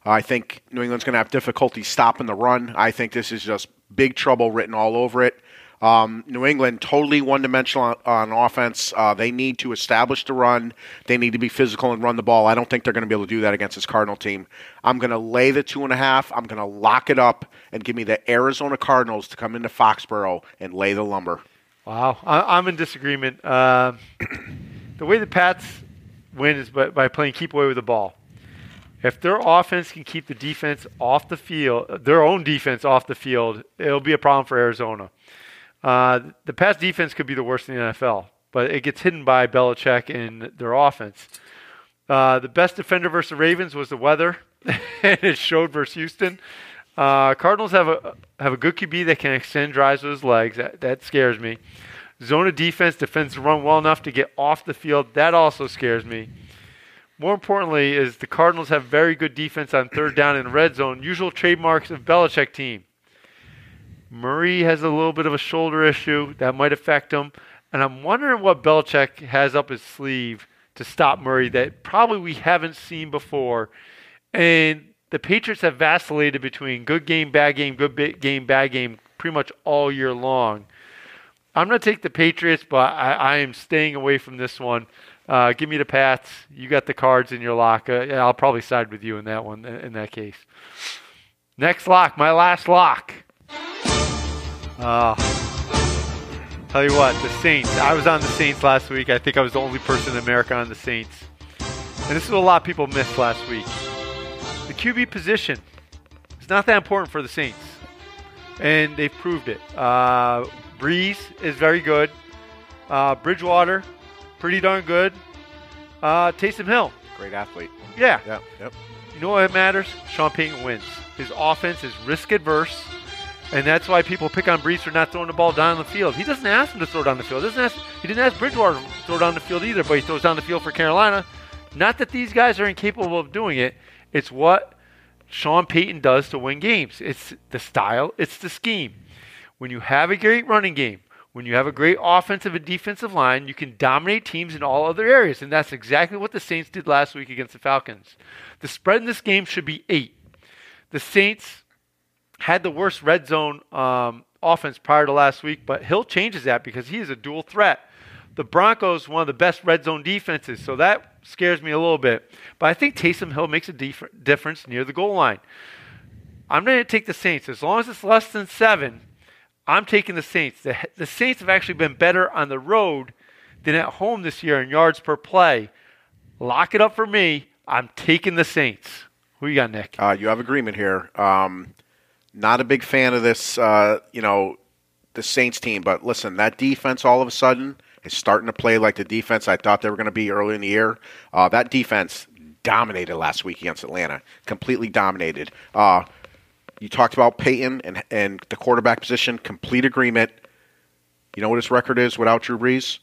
I think New England's going to have difficulty stopping the run. I think this is just big trouble written all over it. Um, New England totally one-dimensional on, on offense. Uh, they need to establish the run. They need to be physical and run the ball. I don't think they're going to be able to do that against this Cardinal team. I'm going to lay the two and a half. I'm going to lock it up and give me the Arizona Cardinals to come into Foxborough and lay the lumber. Wow, I, I'm in disagreement. Uh, the way the Pats win is by, by playing keep away with the ball. If their offense can keep the defense off the field, their own defense off the field, it'll be a problem for Arizona. Uh, the Pats defense could be the worst in the NFL, but it gets hidden by Belichick and their offense. Uh, the best defender versus the Ravens was the weather, and it showed versus Houston. Uh, Cardinals have a have a good QB that can extend drives with his legs. That, that scares me. Zona defense defends run well enough to get off the field. That also scares me. More importantly, is the Cardinals have very good defense on third down and red zone. Usual trademarks of Belichick team. Murray has a little bit of a shoulder issue that might affect him, and I'm wondering what Belichick has up his sleeve to stop Murray that probably we haven't seen before. And the Patriots have vacillated between good game, bad game, good game, bad game pretty much all year long. I'm going to take the Patriots, but I, I am staying away from this one. Uh, give me the Pats. You got the cards in your lock. Uh, yeah, I'll probably side with you in that one. In that case. Next lock, my last lock. Uh, tell you what, the Saints. I was on the Saints last week. I think I was the only person in America on the Saints. And this is what a lot of people missed last week. The QB position is not that important for the Saints. And they've proved it. Uh, Brees is very good. Uh, Bridgewater, pretty darn good. Uh, Taysom Hill, Great athlete. yeah. Yep. Yep. You know what matters? Sean Payton wins. His offense is risk adverse, and that's why people pick on Brees for not throwing the ball down the field. He doesn't ask him to throw down the field. Doesn't ask, he didn't ask Bridgewater to throw down the field either, but he throws down the field for Carolina. Not that these guys are incapable of doing it. It's what Sean Payton does to win games. It's the style. It's the scheme. When you have a great running game, when you have a great offensive and defensive line, you can dominate teams in all other areas. And that's exactly what the Saints did last week against the Falcons. The spread in this game should be eight. The Saints had the worst red zone um, offense prior to last week, but Hill changes that because he is a dual threat. The Broncos, one of the best red zone defenses, so that scares me a little bit. But I think Taysom Hill makes a dif- difference near the goal line. I'm going to take the Saints. As long as it's less than seven, I'm taking the Saints. The, the Saints have actually been better on the road than at home this year in yards per play. Lock it up for me. I'm taking the Saints. Who you got, Nick? Uh, you have agreement here. Um, not a big fan of this, uh, you know, the Saints team, but listen, that defense all of a sudden is starting to play like the defense I thought they were going to be early in the year. Uh, that defense dominated last week against Atlanta, completely dominated. Uh, you talked about Payton and and the quarterback position, complete agreement. You know what his record is without Drew Brees?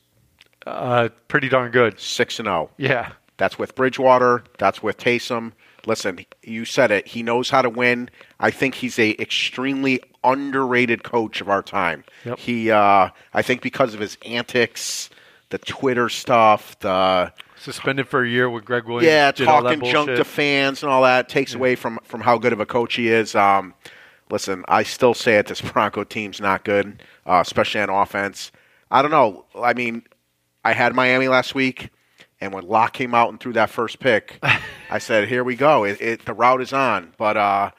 Uh, pretty darn good. Six and zero. Yeah. That's with Bridgewater. That's with Taysom. Listen, you said it. He knows how to win. I think he's a extremely underrated coach of our time. Yep. He, uh, I think, because of his antics, the Twitter stuff, the Suspended for a year with Gregg Williams. yeah, did all that talking junk to fans and all that takes away from from how good of a coach he is. Um, listen, I still say it. This Bronco team's not good, uh, especially on offense. I don't know. I mean, I had Miami last week, and when Lock came out and threw that first pick, I said, "Here we go. It, it the route is on." But uh,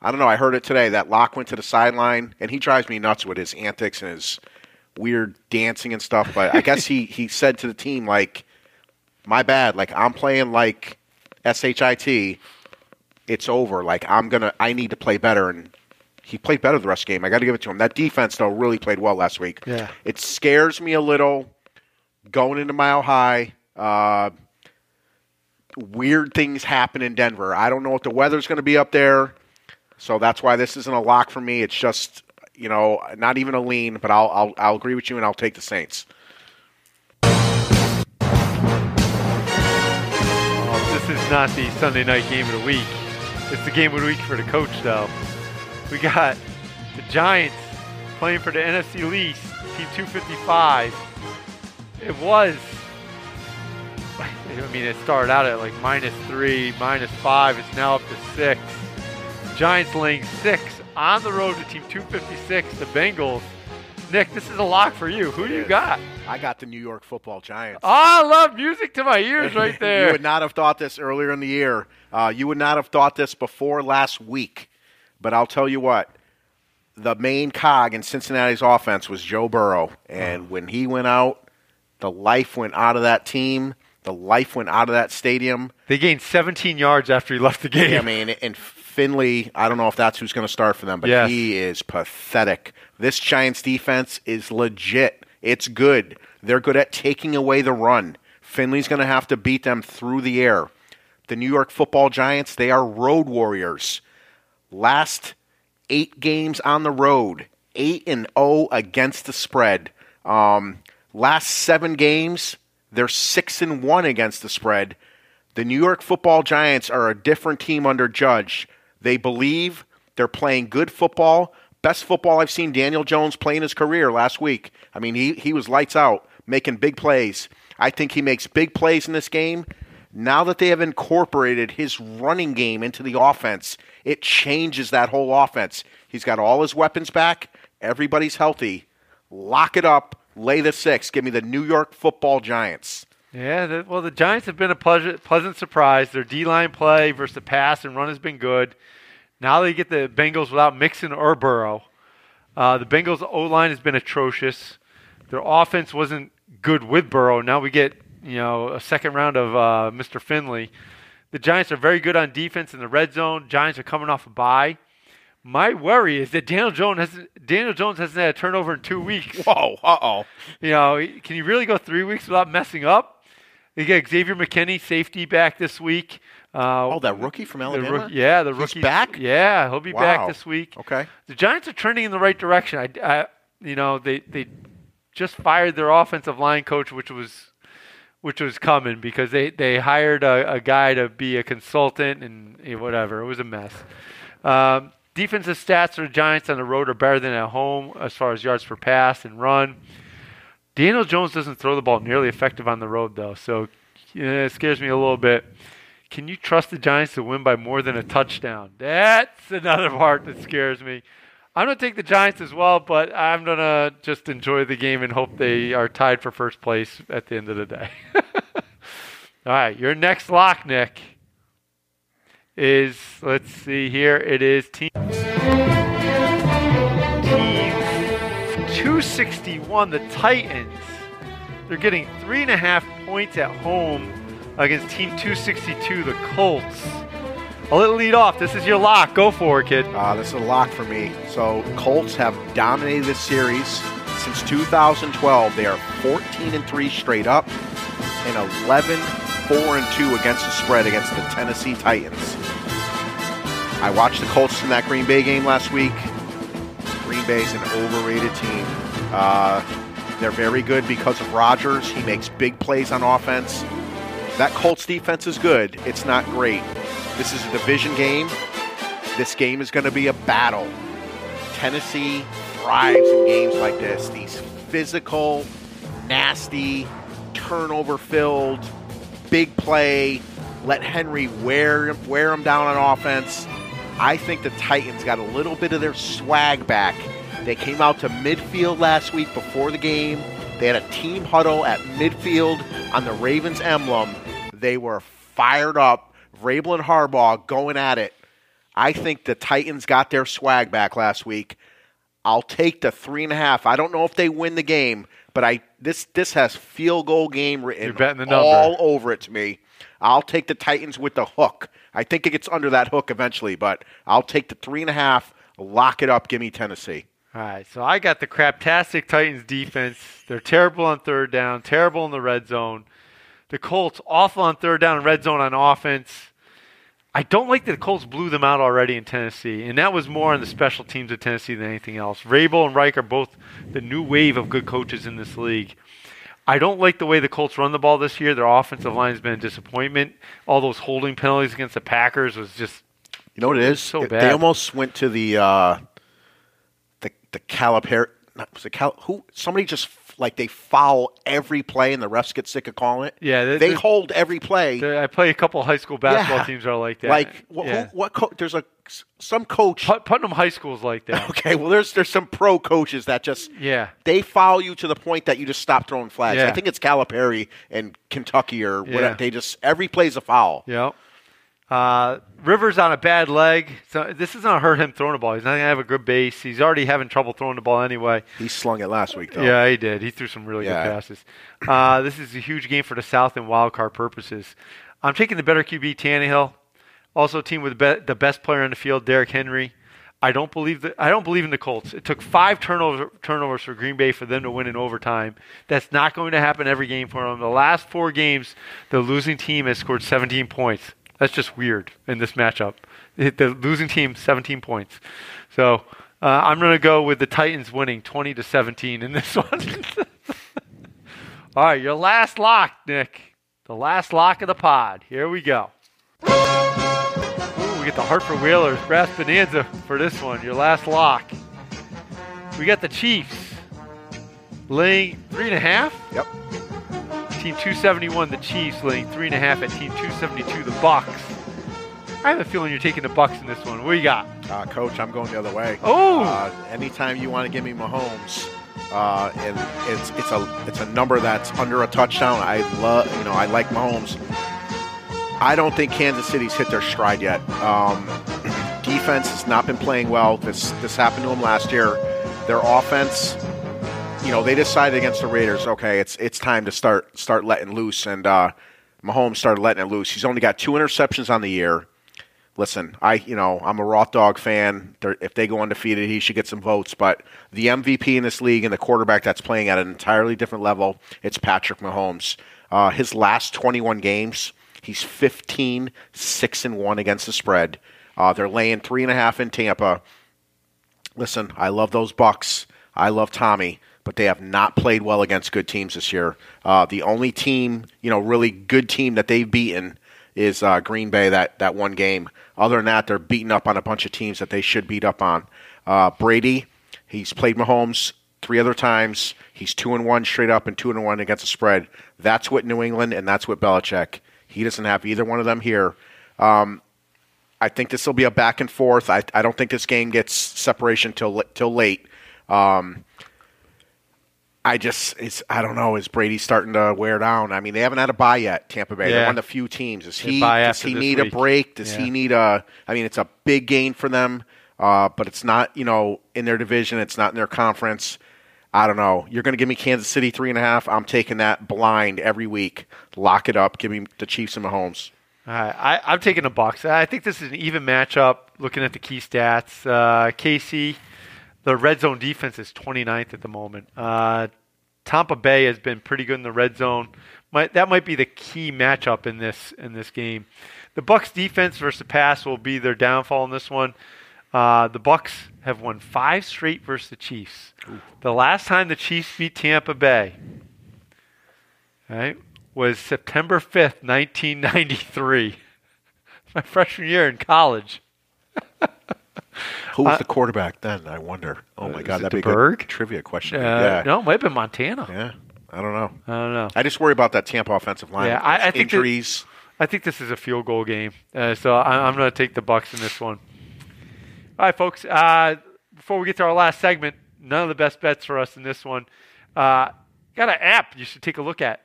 I don't know. I heard it today that Lock went to the sideline, and he drives me nuts with his antics and his weird dancing and stuff. But I guess he he said to the team like, "My bad. Like I'm playing like shit. It's over. Like I'm gonna. I need to play better." And he played better the rest of the game. I got to give it to him. That defense though really played well last week. Yeah. It scares me a little going into Mile High. Uh, weird things happen in Denver. I don't know what the weather's going to be up there, so that's why this isn't a lock for me. It's just you know not even a lean, but I'll I'll, I'll agree with you and I'll take the Saints. This is not the Sunday night game of the week. It's the game of the week for the coach, though. We got the Giants playing for the NFC Least, Team 255. It was, I mean, it started out at like minus three, minus five. It's now up to six. Giants laying six on the road to Team 256, the Bengals. Nick, this is a lock for you. Who do you got? I got the New York Football Giants. Oh, I love music to my ears right there. you would not have thought this earlier in the year. Uh, you would not have thought this before last week. But I'll tell you what, the main cog in Cincinnati's offense was Joe Burrow. And when he went out, the life went out of that team. The life went out of that stadium. They gained 17 yards after he left the game. I mean, and Finley, I don't know if that's who's going to start for them, but Yes. he is pathetic. This Giants defense is legit. It's good. They're good at taking away the run. Finley's going to have to beat them through the air. The New York Football Giants, they are road warriors. Last eight games on the road, eight and zero against the spread. Um, last seven games, they're six and one against the spread. The New York Football Giants are a different team under Judge. They believe they're playing good football. Best football I've seen Daniel Jones play in his career last week. I mean, he, he was lights out, making big plays. I think he makes big plays in this game. Now that they have incorporated his running game into the offense, it changes that whole offense. He's got all his weapons back. Everybody's healthy. Lock it up. Lay the six. Give me the New York Football Giants. Yeah, the, well, the Giants have been a pleasant, pleasant surprise. Their D line play versus the pass and run has been good. Now they get the Bengals without Mixon or Burrow. Uh, the Bengals O line has been atrocious. Their offense wasn't good with Burrow. Now we get you know a second round of uh, Mr. Finley. The Giants are very good on defense in the red zone. Giants are coming off a bye. My worry is that Daniel Jones has Daniel Jones hasn't had a turnover in two weeks. Whoa, uh oh. You know, can he really go three weeks without messing up? You get Xavier McKinney, safety, back this week. Uh, Oh, that rookie from the Alabama? yeah, the rookie back? Yeah, he'll be Wow. back this week. Okay. The Giants are trending in the right direction. I, I you know, they they just fired their offensive line coach, which was which was coming because they they hired a, a guy to be a consultant and eh, whatever. It was a mess. Um, defensive stats for the Giants on the road are better than at home as far as yards per pass and run. Daniel Jones doesn't throw the ball nearly effective on the road though, so yeah, it scares me a little bit. Can you trust the Giants to win by more than a touchdown? That's another part that scares me. I'm going to take the Giants as well, but I'm going to just enjoy the game and hope they are tied for first place at the end of the day. All right, your next lock, Nick, is let's see here. It is team team 261, the Titans. They're getting three and a half points at home against Team 262, the Colts. Let it lead off. This is your lock. Go for it, kid. Uh, this is a lock for me. So Colts have dominated this series since 2012. They are 14 and three straight up, and 11 4 and two against the spread against the Tennessee Titans. I watched the Colts in that Green Bay game last week. Green Bay is an overrated team. Uh, they're very good because of Rodgers. He makes big plays on offense. That Colts defense is good. It's not great. This is a division game. This game is going to be a battle. Tennessee thrives in games like this. These physical, nasty, turnover filled, big play, let Henry wear wear him down on offense. I think the Titans got a little bit of their swag back. They came out to midfield last week before the game. They had a team huddle at midfield on the Ravens emblem. They were fired up. Vrabel and Harbaugh going at it. I think the Titans got their swag back last week. I'll take the three and a half. I don't know if they win the game, but I this this has field goal game written You're betting the number. all over it to me. I'll take the Titans with the hook. I think it gets under that hook eventually, but I'll take the three and a half. Lock it up. Give me Tennessee. All right, so I got the craptastic Titans defense. They're terrible on third down, terrible in the red zone. The Colts awful on third down and red zone on offense. I don't like that the Colts blew them out already in Tennessee, and that was more on the special teams of Tennessee than anything else. Vrabel and Reich are both the new wave of good coaches in this league. I don't like the way the Colts run the ball this year. Their offensive line has been a disappointment. All those holding penalties against the Packers was just You know what it is? So It- bad. They almost went to the uh, the the Calipari. Not, was it Cal? Who? Somebody just like they foul every play, and the refs get sick of calling it. Yeah, they, they- hold every play. I play a couple of high school basketball Yeah. teams are like that. Like wh- Yeah. who, what? Co- there's a some coach. Put- Putnam High School is like that. Okay, well, there's there's some pro coaches that just Yeah. they foul you to the point that you just stop throwing flags. Yeah. I think it's Calipari in Kentucky or Yeah. whatever. They just every play's a foul. Yep. Uh, Rivers on a bad leg. So this is not hurt him throwing the ball. He's not gonna have a good base. He's already having trouble throwing the ball anyway. He slung it last week though. Yeah, he did. He threw some really Yeah. good passes. Uh, this is a huge game for the South in wild card purposes. I'm taking the better QB Tannehill. Also, a team with the, the best player on the field, Derrick Henry. I don't believe that. I don't believe in the Colts. It took five turnovers turnovers for Green Bay for them to win in overtime. That's not going to happen every game for them. The last four games, the losing team has scored 17 points. That's just weird in this matchup. The losing team 17 points. So uh, I'm going to go with the Titans winning 20 to 17 in this one. All right, your last lock, Nick. The last lock of the pod. Here we go. Ooh, we get the Hartford Whalers brass bonanza for this one. Your last lock. We got the Chiefs laying three and a half. Yep. Team 271, the Chiefs laying three and a half at Team 272, the Bucks. I have a feeling you're taking the Bucks in this one. What do you got? Uh, coach, I'm going the other way. Oh! Uh, anytime you want to give me Mahomes, uh, and it's it's a it's a number that's under a touchdown. I love you know I like Mahomes. I don't think Kansas City's hit their stride yet. Um, defense has not been playing well. This this happened to them last year. Their offense, you know, they decided against the Raiders. Okay, it's it's time to start start letting loose, and uh, Mahomes started letting it loose. He's only got two interceptions on the year listen, I you know I'm a Roth Dog fan. They're, if they go undefeated, he should get some votes. But the MVP in this league and the quarterback that's playing at an entirely different level, it's Patrick Mahomes. Uh, his last 21 games, he's 15 six and one against the spread. Uh, they're laying three and a half in Tampa. Listen, I love those Bucks. I love Tommy, but they have not played well against good teams this year. Uh, the only team, you know, really good team that they've beaten is uh, Green Bay that that one game. Other than that, they're beating up on a bunch of teams that they should beat up on. Uh, Brady, he's played Mahomes three other times. He's two and one straight up and two and one against the spread. That's what New England and that's what Belichick. He doesn't have either one of them here. Um, I think this will be a back and forth. I, I don't think this game gets separation till till late. Um, I just it's I don't know. Is Brady starting to wear down? I mean, they haven't had a bye yet. Tampa Bay. They're Yeah. one of the few teams. Does They he does he need week. a break? Does Yeah. he need a? I mean, it's a big gain for them, uh, but it's not you know in their division. It's not in their conference. I don't know. You're going to give me Kansas City three and a half. I'm taking that blind every week. Lock it up. Give me the Chiefs and Mahomes. All right, I, I'm taking the Bucks. I think this is an even matchup. Looking at the key stats, uh, KC, the red zone defense is 29th at the moment. Uh, Tampa Bay has been pretty good in the red zone. Might, that might be the key matchup in this in this game. The Bucks defense versus the pass will be their downfall in this one. Uh, the Bucks have won five straight versus the Chiefs. The last time the Chiefs beat Tampa Bay, right, was September 5th, 1993. My freshman year in college. Who was Uh, the quarterback then? I wonder. Oh my God, that'd be a good trivia question. Uh, yeah. No, it might have been Montana. Yeah. I don't know. I don't know. I just worry about that Tampa offensive line. Yeah, I, I think that- injuries. I think this is a field goal game, uh, so I, I'm going to take the Bucks in this one. All right, folks. Uh, before we get to our last segment, none of the best bets for us in this one. Uh, got an app you should take a look at.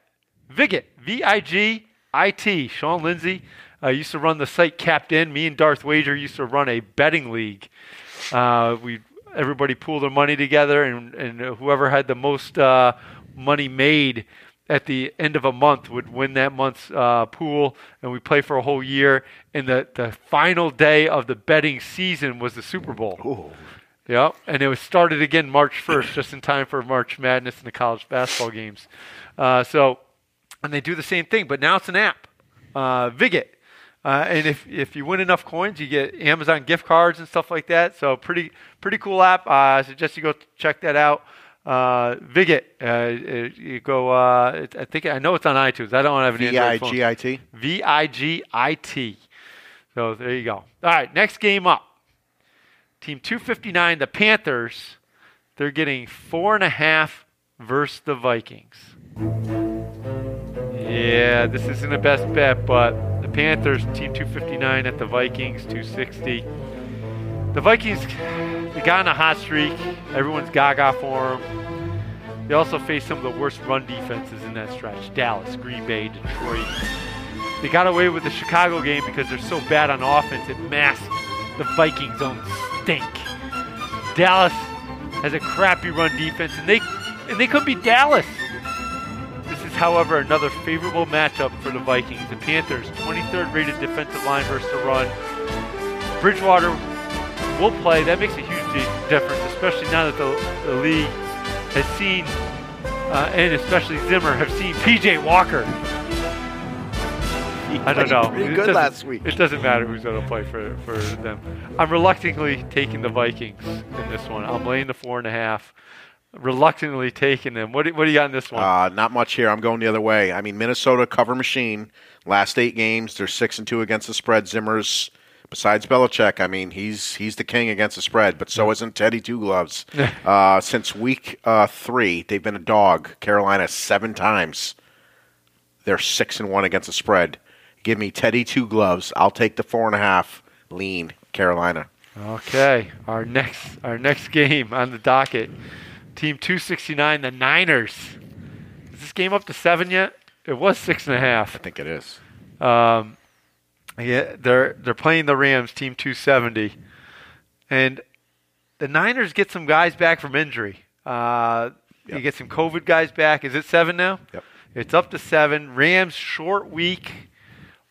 Vigit, V-I-G-I-T. Sean Lindsay uh, used to run the site Captain. Me and Darth Wager used to run a betting league. Uh, we everybody pooled their money together, and, and whoever had the most uh, money made at the end of a month would win that month's uh, pool, and we play for a whole year. And the, the final day of the betting season was the Super Bowl. Ooh. Yep, and it was started again March 1st, just in time for March Madness and the college basketball games. Uh, so, and they do the same thing, but now it's an app, uh, Vigit. Uh, and if, if you win enough coins, you get Amazon gift cards and stuff like that. So pretty pretty cool app. Uh, I suggest you go check that out. Uh, Vigit. Uh, you go. Uh, I think I know it's on iTunes. I don't have any. V-I-G-I-T? V I G I T. So there you go. All right, next game up. Team 259, the Panthers. They're getting four and a half versus the Vikings. Yeah, this isn't the best bet, but the Panthers, Team 259 at the Vikings, 260. The Vikings, they got on a hot streak. Everyone's gaga for them. They also face some of the worst run defenses in that stretch Dallas, Green Bay, Detroit. They got away with the Chicago game because they're so bad on offense, it masked the Vikings' own stink. Dallas has a crappy run defense, and they and they could be Dallas. However, another favorable matchup for the Vikings. The Panthers, 23rd rated defensive line versus the run. Bridgewater will play. That makes a huge difference, especially now that the, the league has seen, uh, and especially Zimmer, have seen PJ Walker. I don't know. pretty It good last week. It doesn't matter who's going to play for, for them. I'm reluctantly taking the Vikings in this one. I'm laying the four and a half. Reluctantly taking them. What do, what do you got in this one? Uh, not much here. I'm going the other way. I mean, Minnesota cover machine. Last eight games, they're six and two against the spread. Zimmer's, besides Belichick, I mean, he's he's the king against the spread. But so isn't Teddy Two Gloves. uh, since week uh, three, they've been a dog. Carolina seven times. They're six and one against the spread. Give me Teddy Two Gloves. I'll take the four and a half. Lean Carolina. Okay, our next our next game on the docket, Team 269, the Niners. Is this game up to seven yet? It was six and a half. I think it is. Um, yeah, they're they're playing the Rams, Team 270, and the Niners get some guys back from injury. Uh, You get some COVID guys back. Is it seven now? Yep. It's up to seven. Rams short week,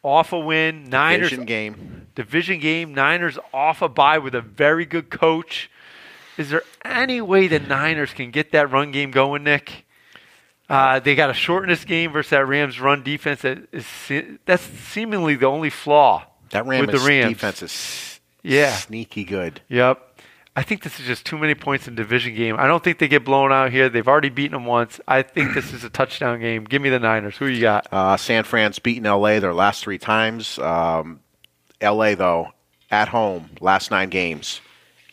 off a win. Niners Division game. division game. Niners off a bye with a very good coach. Is there any way the Niners can get that run game going, Nick? Uh, they got to shorten this game versus that Rams run defense. That is se- that's seemingly the only flaw That Rams with the Rams. defense is Yeah. sneaky good. Yep. I think this is just too many points in division game. I don't think they get blown out here. They've already beaten them once. I think this is a touchdown game. Give me the Niners. Who you got? Uh, San Fran's beaten LA their last three times. Um, LA though at home last nine games,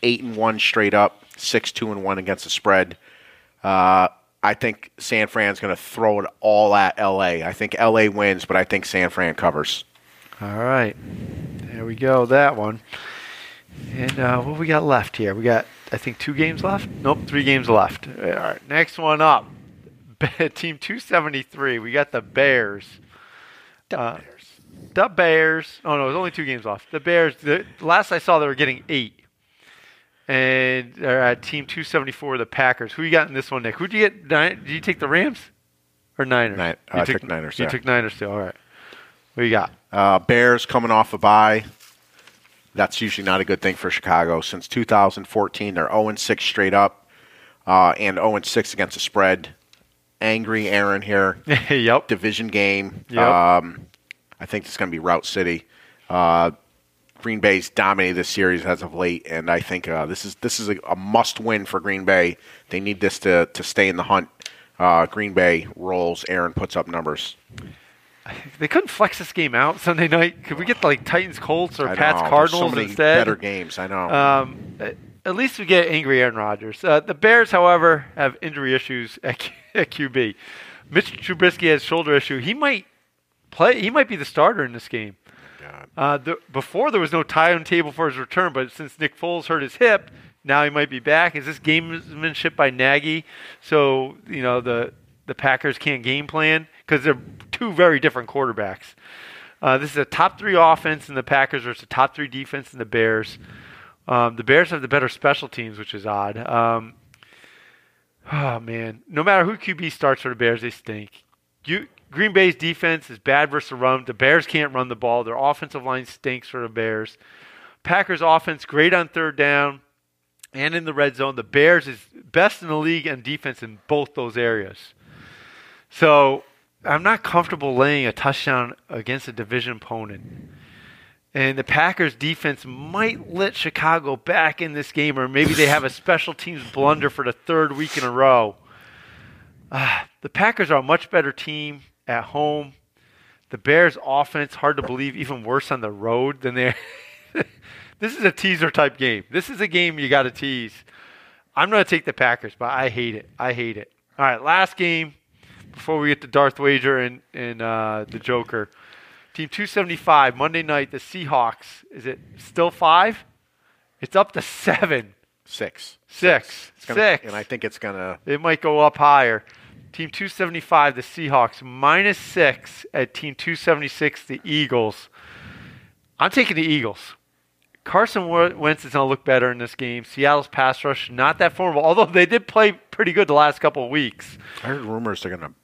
eight and one straight up, six two and one against the spread. Uh, I think San Fran's going to throw it all at LA. I think LA wins, but I think San Fran covers. All right. There we go. That one. And uh, what we got left here? We got, I think, two games left. Nope, three games left. All right. Next one up. Team 273. We got the Bears. The Bears. The Bears. Oh no, there's only two games left. The Bears. The last I saw, they were getting eight. And at Team 274. The Packers. Who you got in this one, Nick? Who do you get? Did you take the Rams or Niners? Ni- You I took Niners, You yeah. took Niners too. All right. What you got? Uh, Bears coming off a bye. That's usually not a good thing for Chicago. Since 2014, they're 0 6 straight up uh, and 0 6 against the spread. Angry Aaron here. yep. Division game. Yep. Um, I think it's going to be Route City. Green Bay's dominated this series as of late, and I think uh, this is this is a, a must win for Green Bay. They need this to to stay in the hunt. Uh, Green Bay rolls. Aaron puts up numbers. They couldn't flex this game out Sunday night. Could we get like Titans Colts or Pats Cardinals so instead? better games. I know. Um, at- at least we get angry Aaron Rodgers. Uh, the Bears, however, have injury issues at, Q- at QB. Mitch Trubisky has shoulder issue. He might play. He might be the starter in this game. Uh, the, before there was no tie on table for his return, but since Nick Foles hurt his hip, now he might be back. Is this gamesmanship by Nagy? So you know the the Packers can't game plan because they're two very different quarterbacks. Uh, this is a top three offense in the Packers versus a top three defense in the Bears. Um, the Bears have the better special teams, which is odd. Um, oh man, no matter who QB starts for the Bears, they stink. You, Green Bay's defense is bad versus the run. The Bears can't run the ball. Their offensive line stinks for the Bears. Packers offense great on third down and in the red zone. The Bears is best in the league on defense in both those areas. So I'm not comfortable laying a touchdown against a division opponent. And the Packers defense might let Chicago back in this game, or maybe they have a special teams blunder for the third week in a row. Ah, the Packers are a much better team at home. The Bears' offense, hard to believe, even worse on the road than they. this is a teaser type game. This is a game you got to tease. I'm going to take the Packers, but I hate it. I hate it. All right, last game before we get to Darth Wager and, and uh, the Joker. Team 275, Monday night, the Seahawks. Is it still five? It's up to seven. Six. Six. It's gonna- Six. And I think it's going to. It might go up higher. Team 275, the Seahawks, minus six at Team 276, the Eagles. I'm taking the Eagles. Carson Wentz is going to look better in this game. Seattle's pass rush, not that formidable, although they did play pretty good the last couple of weeks. I heard rumors they're going to.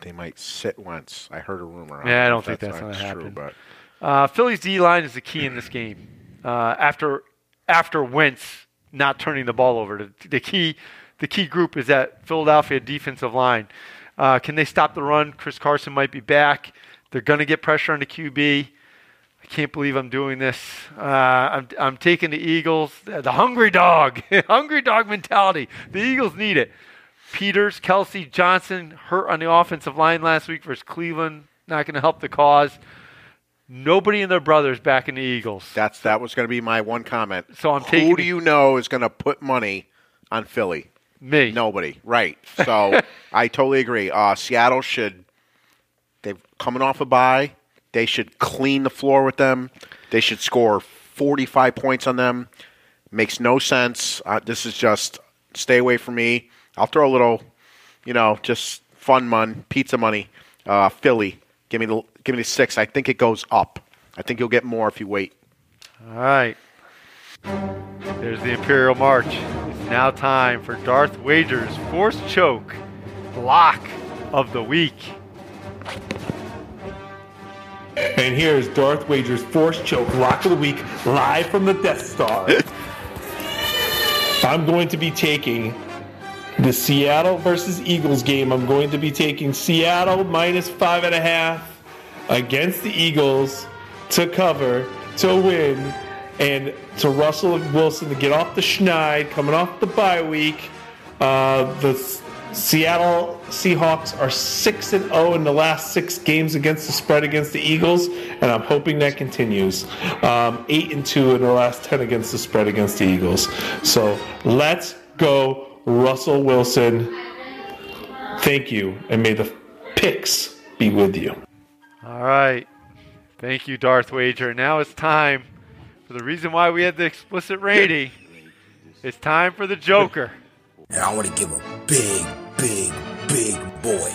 They might sit once. I heard a rumor. Yeah, I don't think that's not gonna true, but Uh, Philly's D line is the key in this game. Uh, after after Wentz not turning the ball over, the, the key the key group is that Philadelphia defensive line. Uh, can they stop the run? Chris Carson might be back. They're going to get pressure on the QB. I can't believe I'm doing this. Uh, I'm, I'm taking the Eagles. The hungry dog, hungry dog mentality. The Eagles need it. Peters, Kelce, Johnson hurt on the offensive line last week versus Cleveland. Not going to help the cause. Nobody and their brothers back in the Eagles. that's that was going to be my one comment. So I'm taking. Who do you know is going to put money on Philly? Me. Nobody. Right. So I totally agree. Uh, Seattle should. They've coming off a bye. They should clean the floor with them. They should score 45 points on them. Makes no sense. Uh, this is just stay away from me. I'll throw a little, you know, just fun mon, pizza money. Uh, Philly, give me the give me the six. I think it goes up. I think you'll get more if you wait. All right. There's the Imperial March. It's now time for Darth Wager's Force choke block of the week. And here's Darth Wager's Force Choke Lock of the Week live from the Death Star. I'm going to be taking the Seattle versus Eagles game. I'm going to be taking Seattle minus five and a half against the Eagles to cover, to win, and to Russell Wilson to get off the schneid coming off the bye week. Uh, the Seattle Seahawks are 6 and 0 in the last six games against the spread against the Eagles, and I'm hoping that continues. Um, 8 and 2 in the last 10 against the spread against the Eagles. So let's go, Russell Wilson. Thank you, and may the picks be with you. All right. Thank you, Darth Wager. Now it's time the reason why we had the explicit rating. It's time for the Joker. And I want to give a big, big, big boy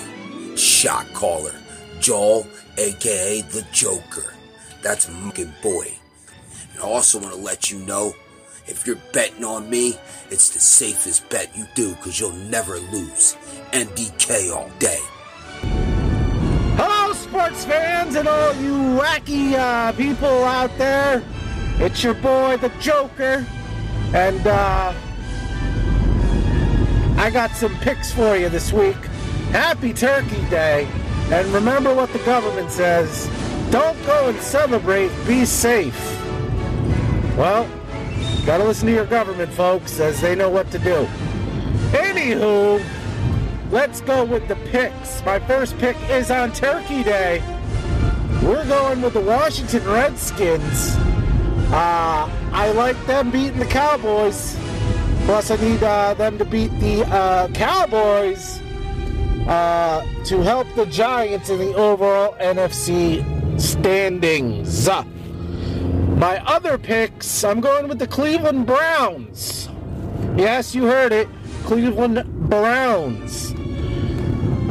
shot caller, Joel, aka the Joker. That's a fucking boy. And I also want to let you know if you're betting on me, it's the safest bet you do because you'll never lose. NDK all day. Hello, sports fans! And all you wacky uh, people out there, it's your boy the Joker, and uh, I got some picks for you this week. Happy Turkey Day, and remember what the government says: don't go and celebrate. Be safe. Well, gotta listen to your government, folks, as they know what to do. Anywho, let's go with the picks. My first pick is on Turkey Day. We're going with the Washington Redskins. Uh, I like them beating the Cowboys. Plus, I need uh, them to beat the uh, Cowboys uh, to help the Giants in the overall NFC standings. My other picks, I'm going with the Cleveland Browns. Yes, you heard it. Cleveland Browns.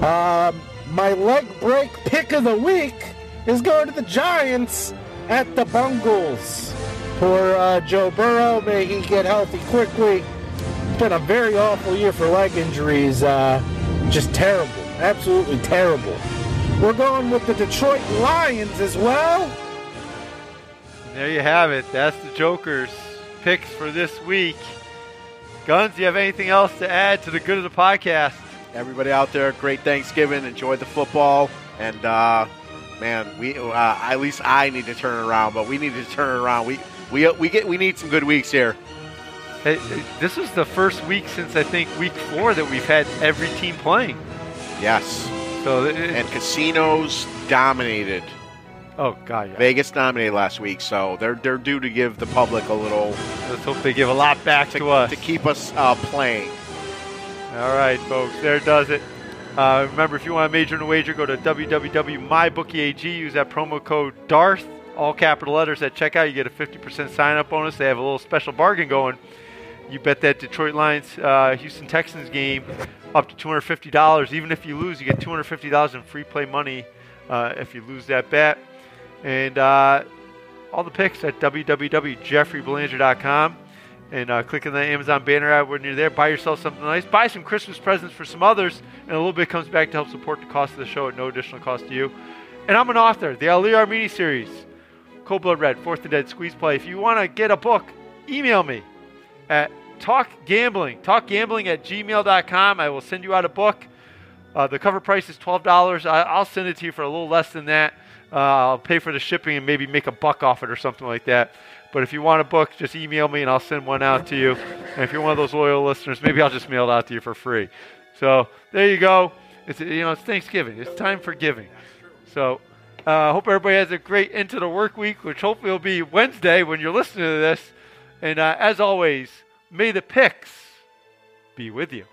Um, my leg break pick of the week is going to the Giants at the Bungles. Poor uh, Joe Burrow, may he get healthy quickly. It's been a very awful year for leg injuries. Uh, just terrible. Absolutely terrible. We're going with the Detroit Lions as well. There you have it. That's the Joker's picks for this week. Gunz, do you have anything else to add to the good of the podcast? Everybody out there, great Thanksgiving. Enjoy the football. And, uh, man, we uh, at least I need to turn it around, but we need to turn it around. We, we, we, get, we need some good weeks here. Hey, this is the first week since I think week four that we've had every team playing. Yes. So and casinos dominated. Oh God! Yeah. Vegas dominated last week, so they're they're due to give the public a little. Let's hope they give a lot back to, to us to keep us uh, playing. All right, folks, there does it. Uh, remember, if you want a major in a wager, go to www.mybookie.ag. Use that promo code DARTH, all capital letters at checkout. You get a 50% sign up bonus. They have a little special bargain going. You bet that Detroit Lions uh, Houston Texans game up to $250. Even if you lose, you get $250 in free play money uh, if you lose that bet. And uh, all the picks at www.jeffreybelanger.com. And uh, click on the Amazon banner ad when you're there. Buy yourself something nice. Buy some Christmas presents for some others. And a little bit comes back to help support the cost of the show at no additional cost to you. And I'm an author, the Ali Armeni series, Cold Blood Red, Fourth and Dead, Squeeze Play. If you want to get a book, email me at talkgambling, talkgambling at gmail.com. I will send you out a book. Uh, the cover price is $12. I, will send it to you for a little less than that. Uh, I'll pay for the shipping and maybe make a buck off it or something like that. But if you want a book, just email me and I'll send one out to you. And if you're one of those loyal listeners, maybe I'll just mail it out to you for free. So there you go. It's you know it's Thanksgiving. It's time for giving. So I uh, hope everybody has a great end to the work week, which hopefully will be Wednesday when you're listening to this. And uh, as always, may the picks be with you.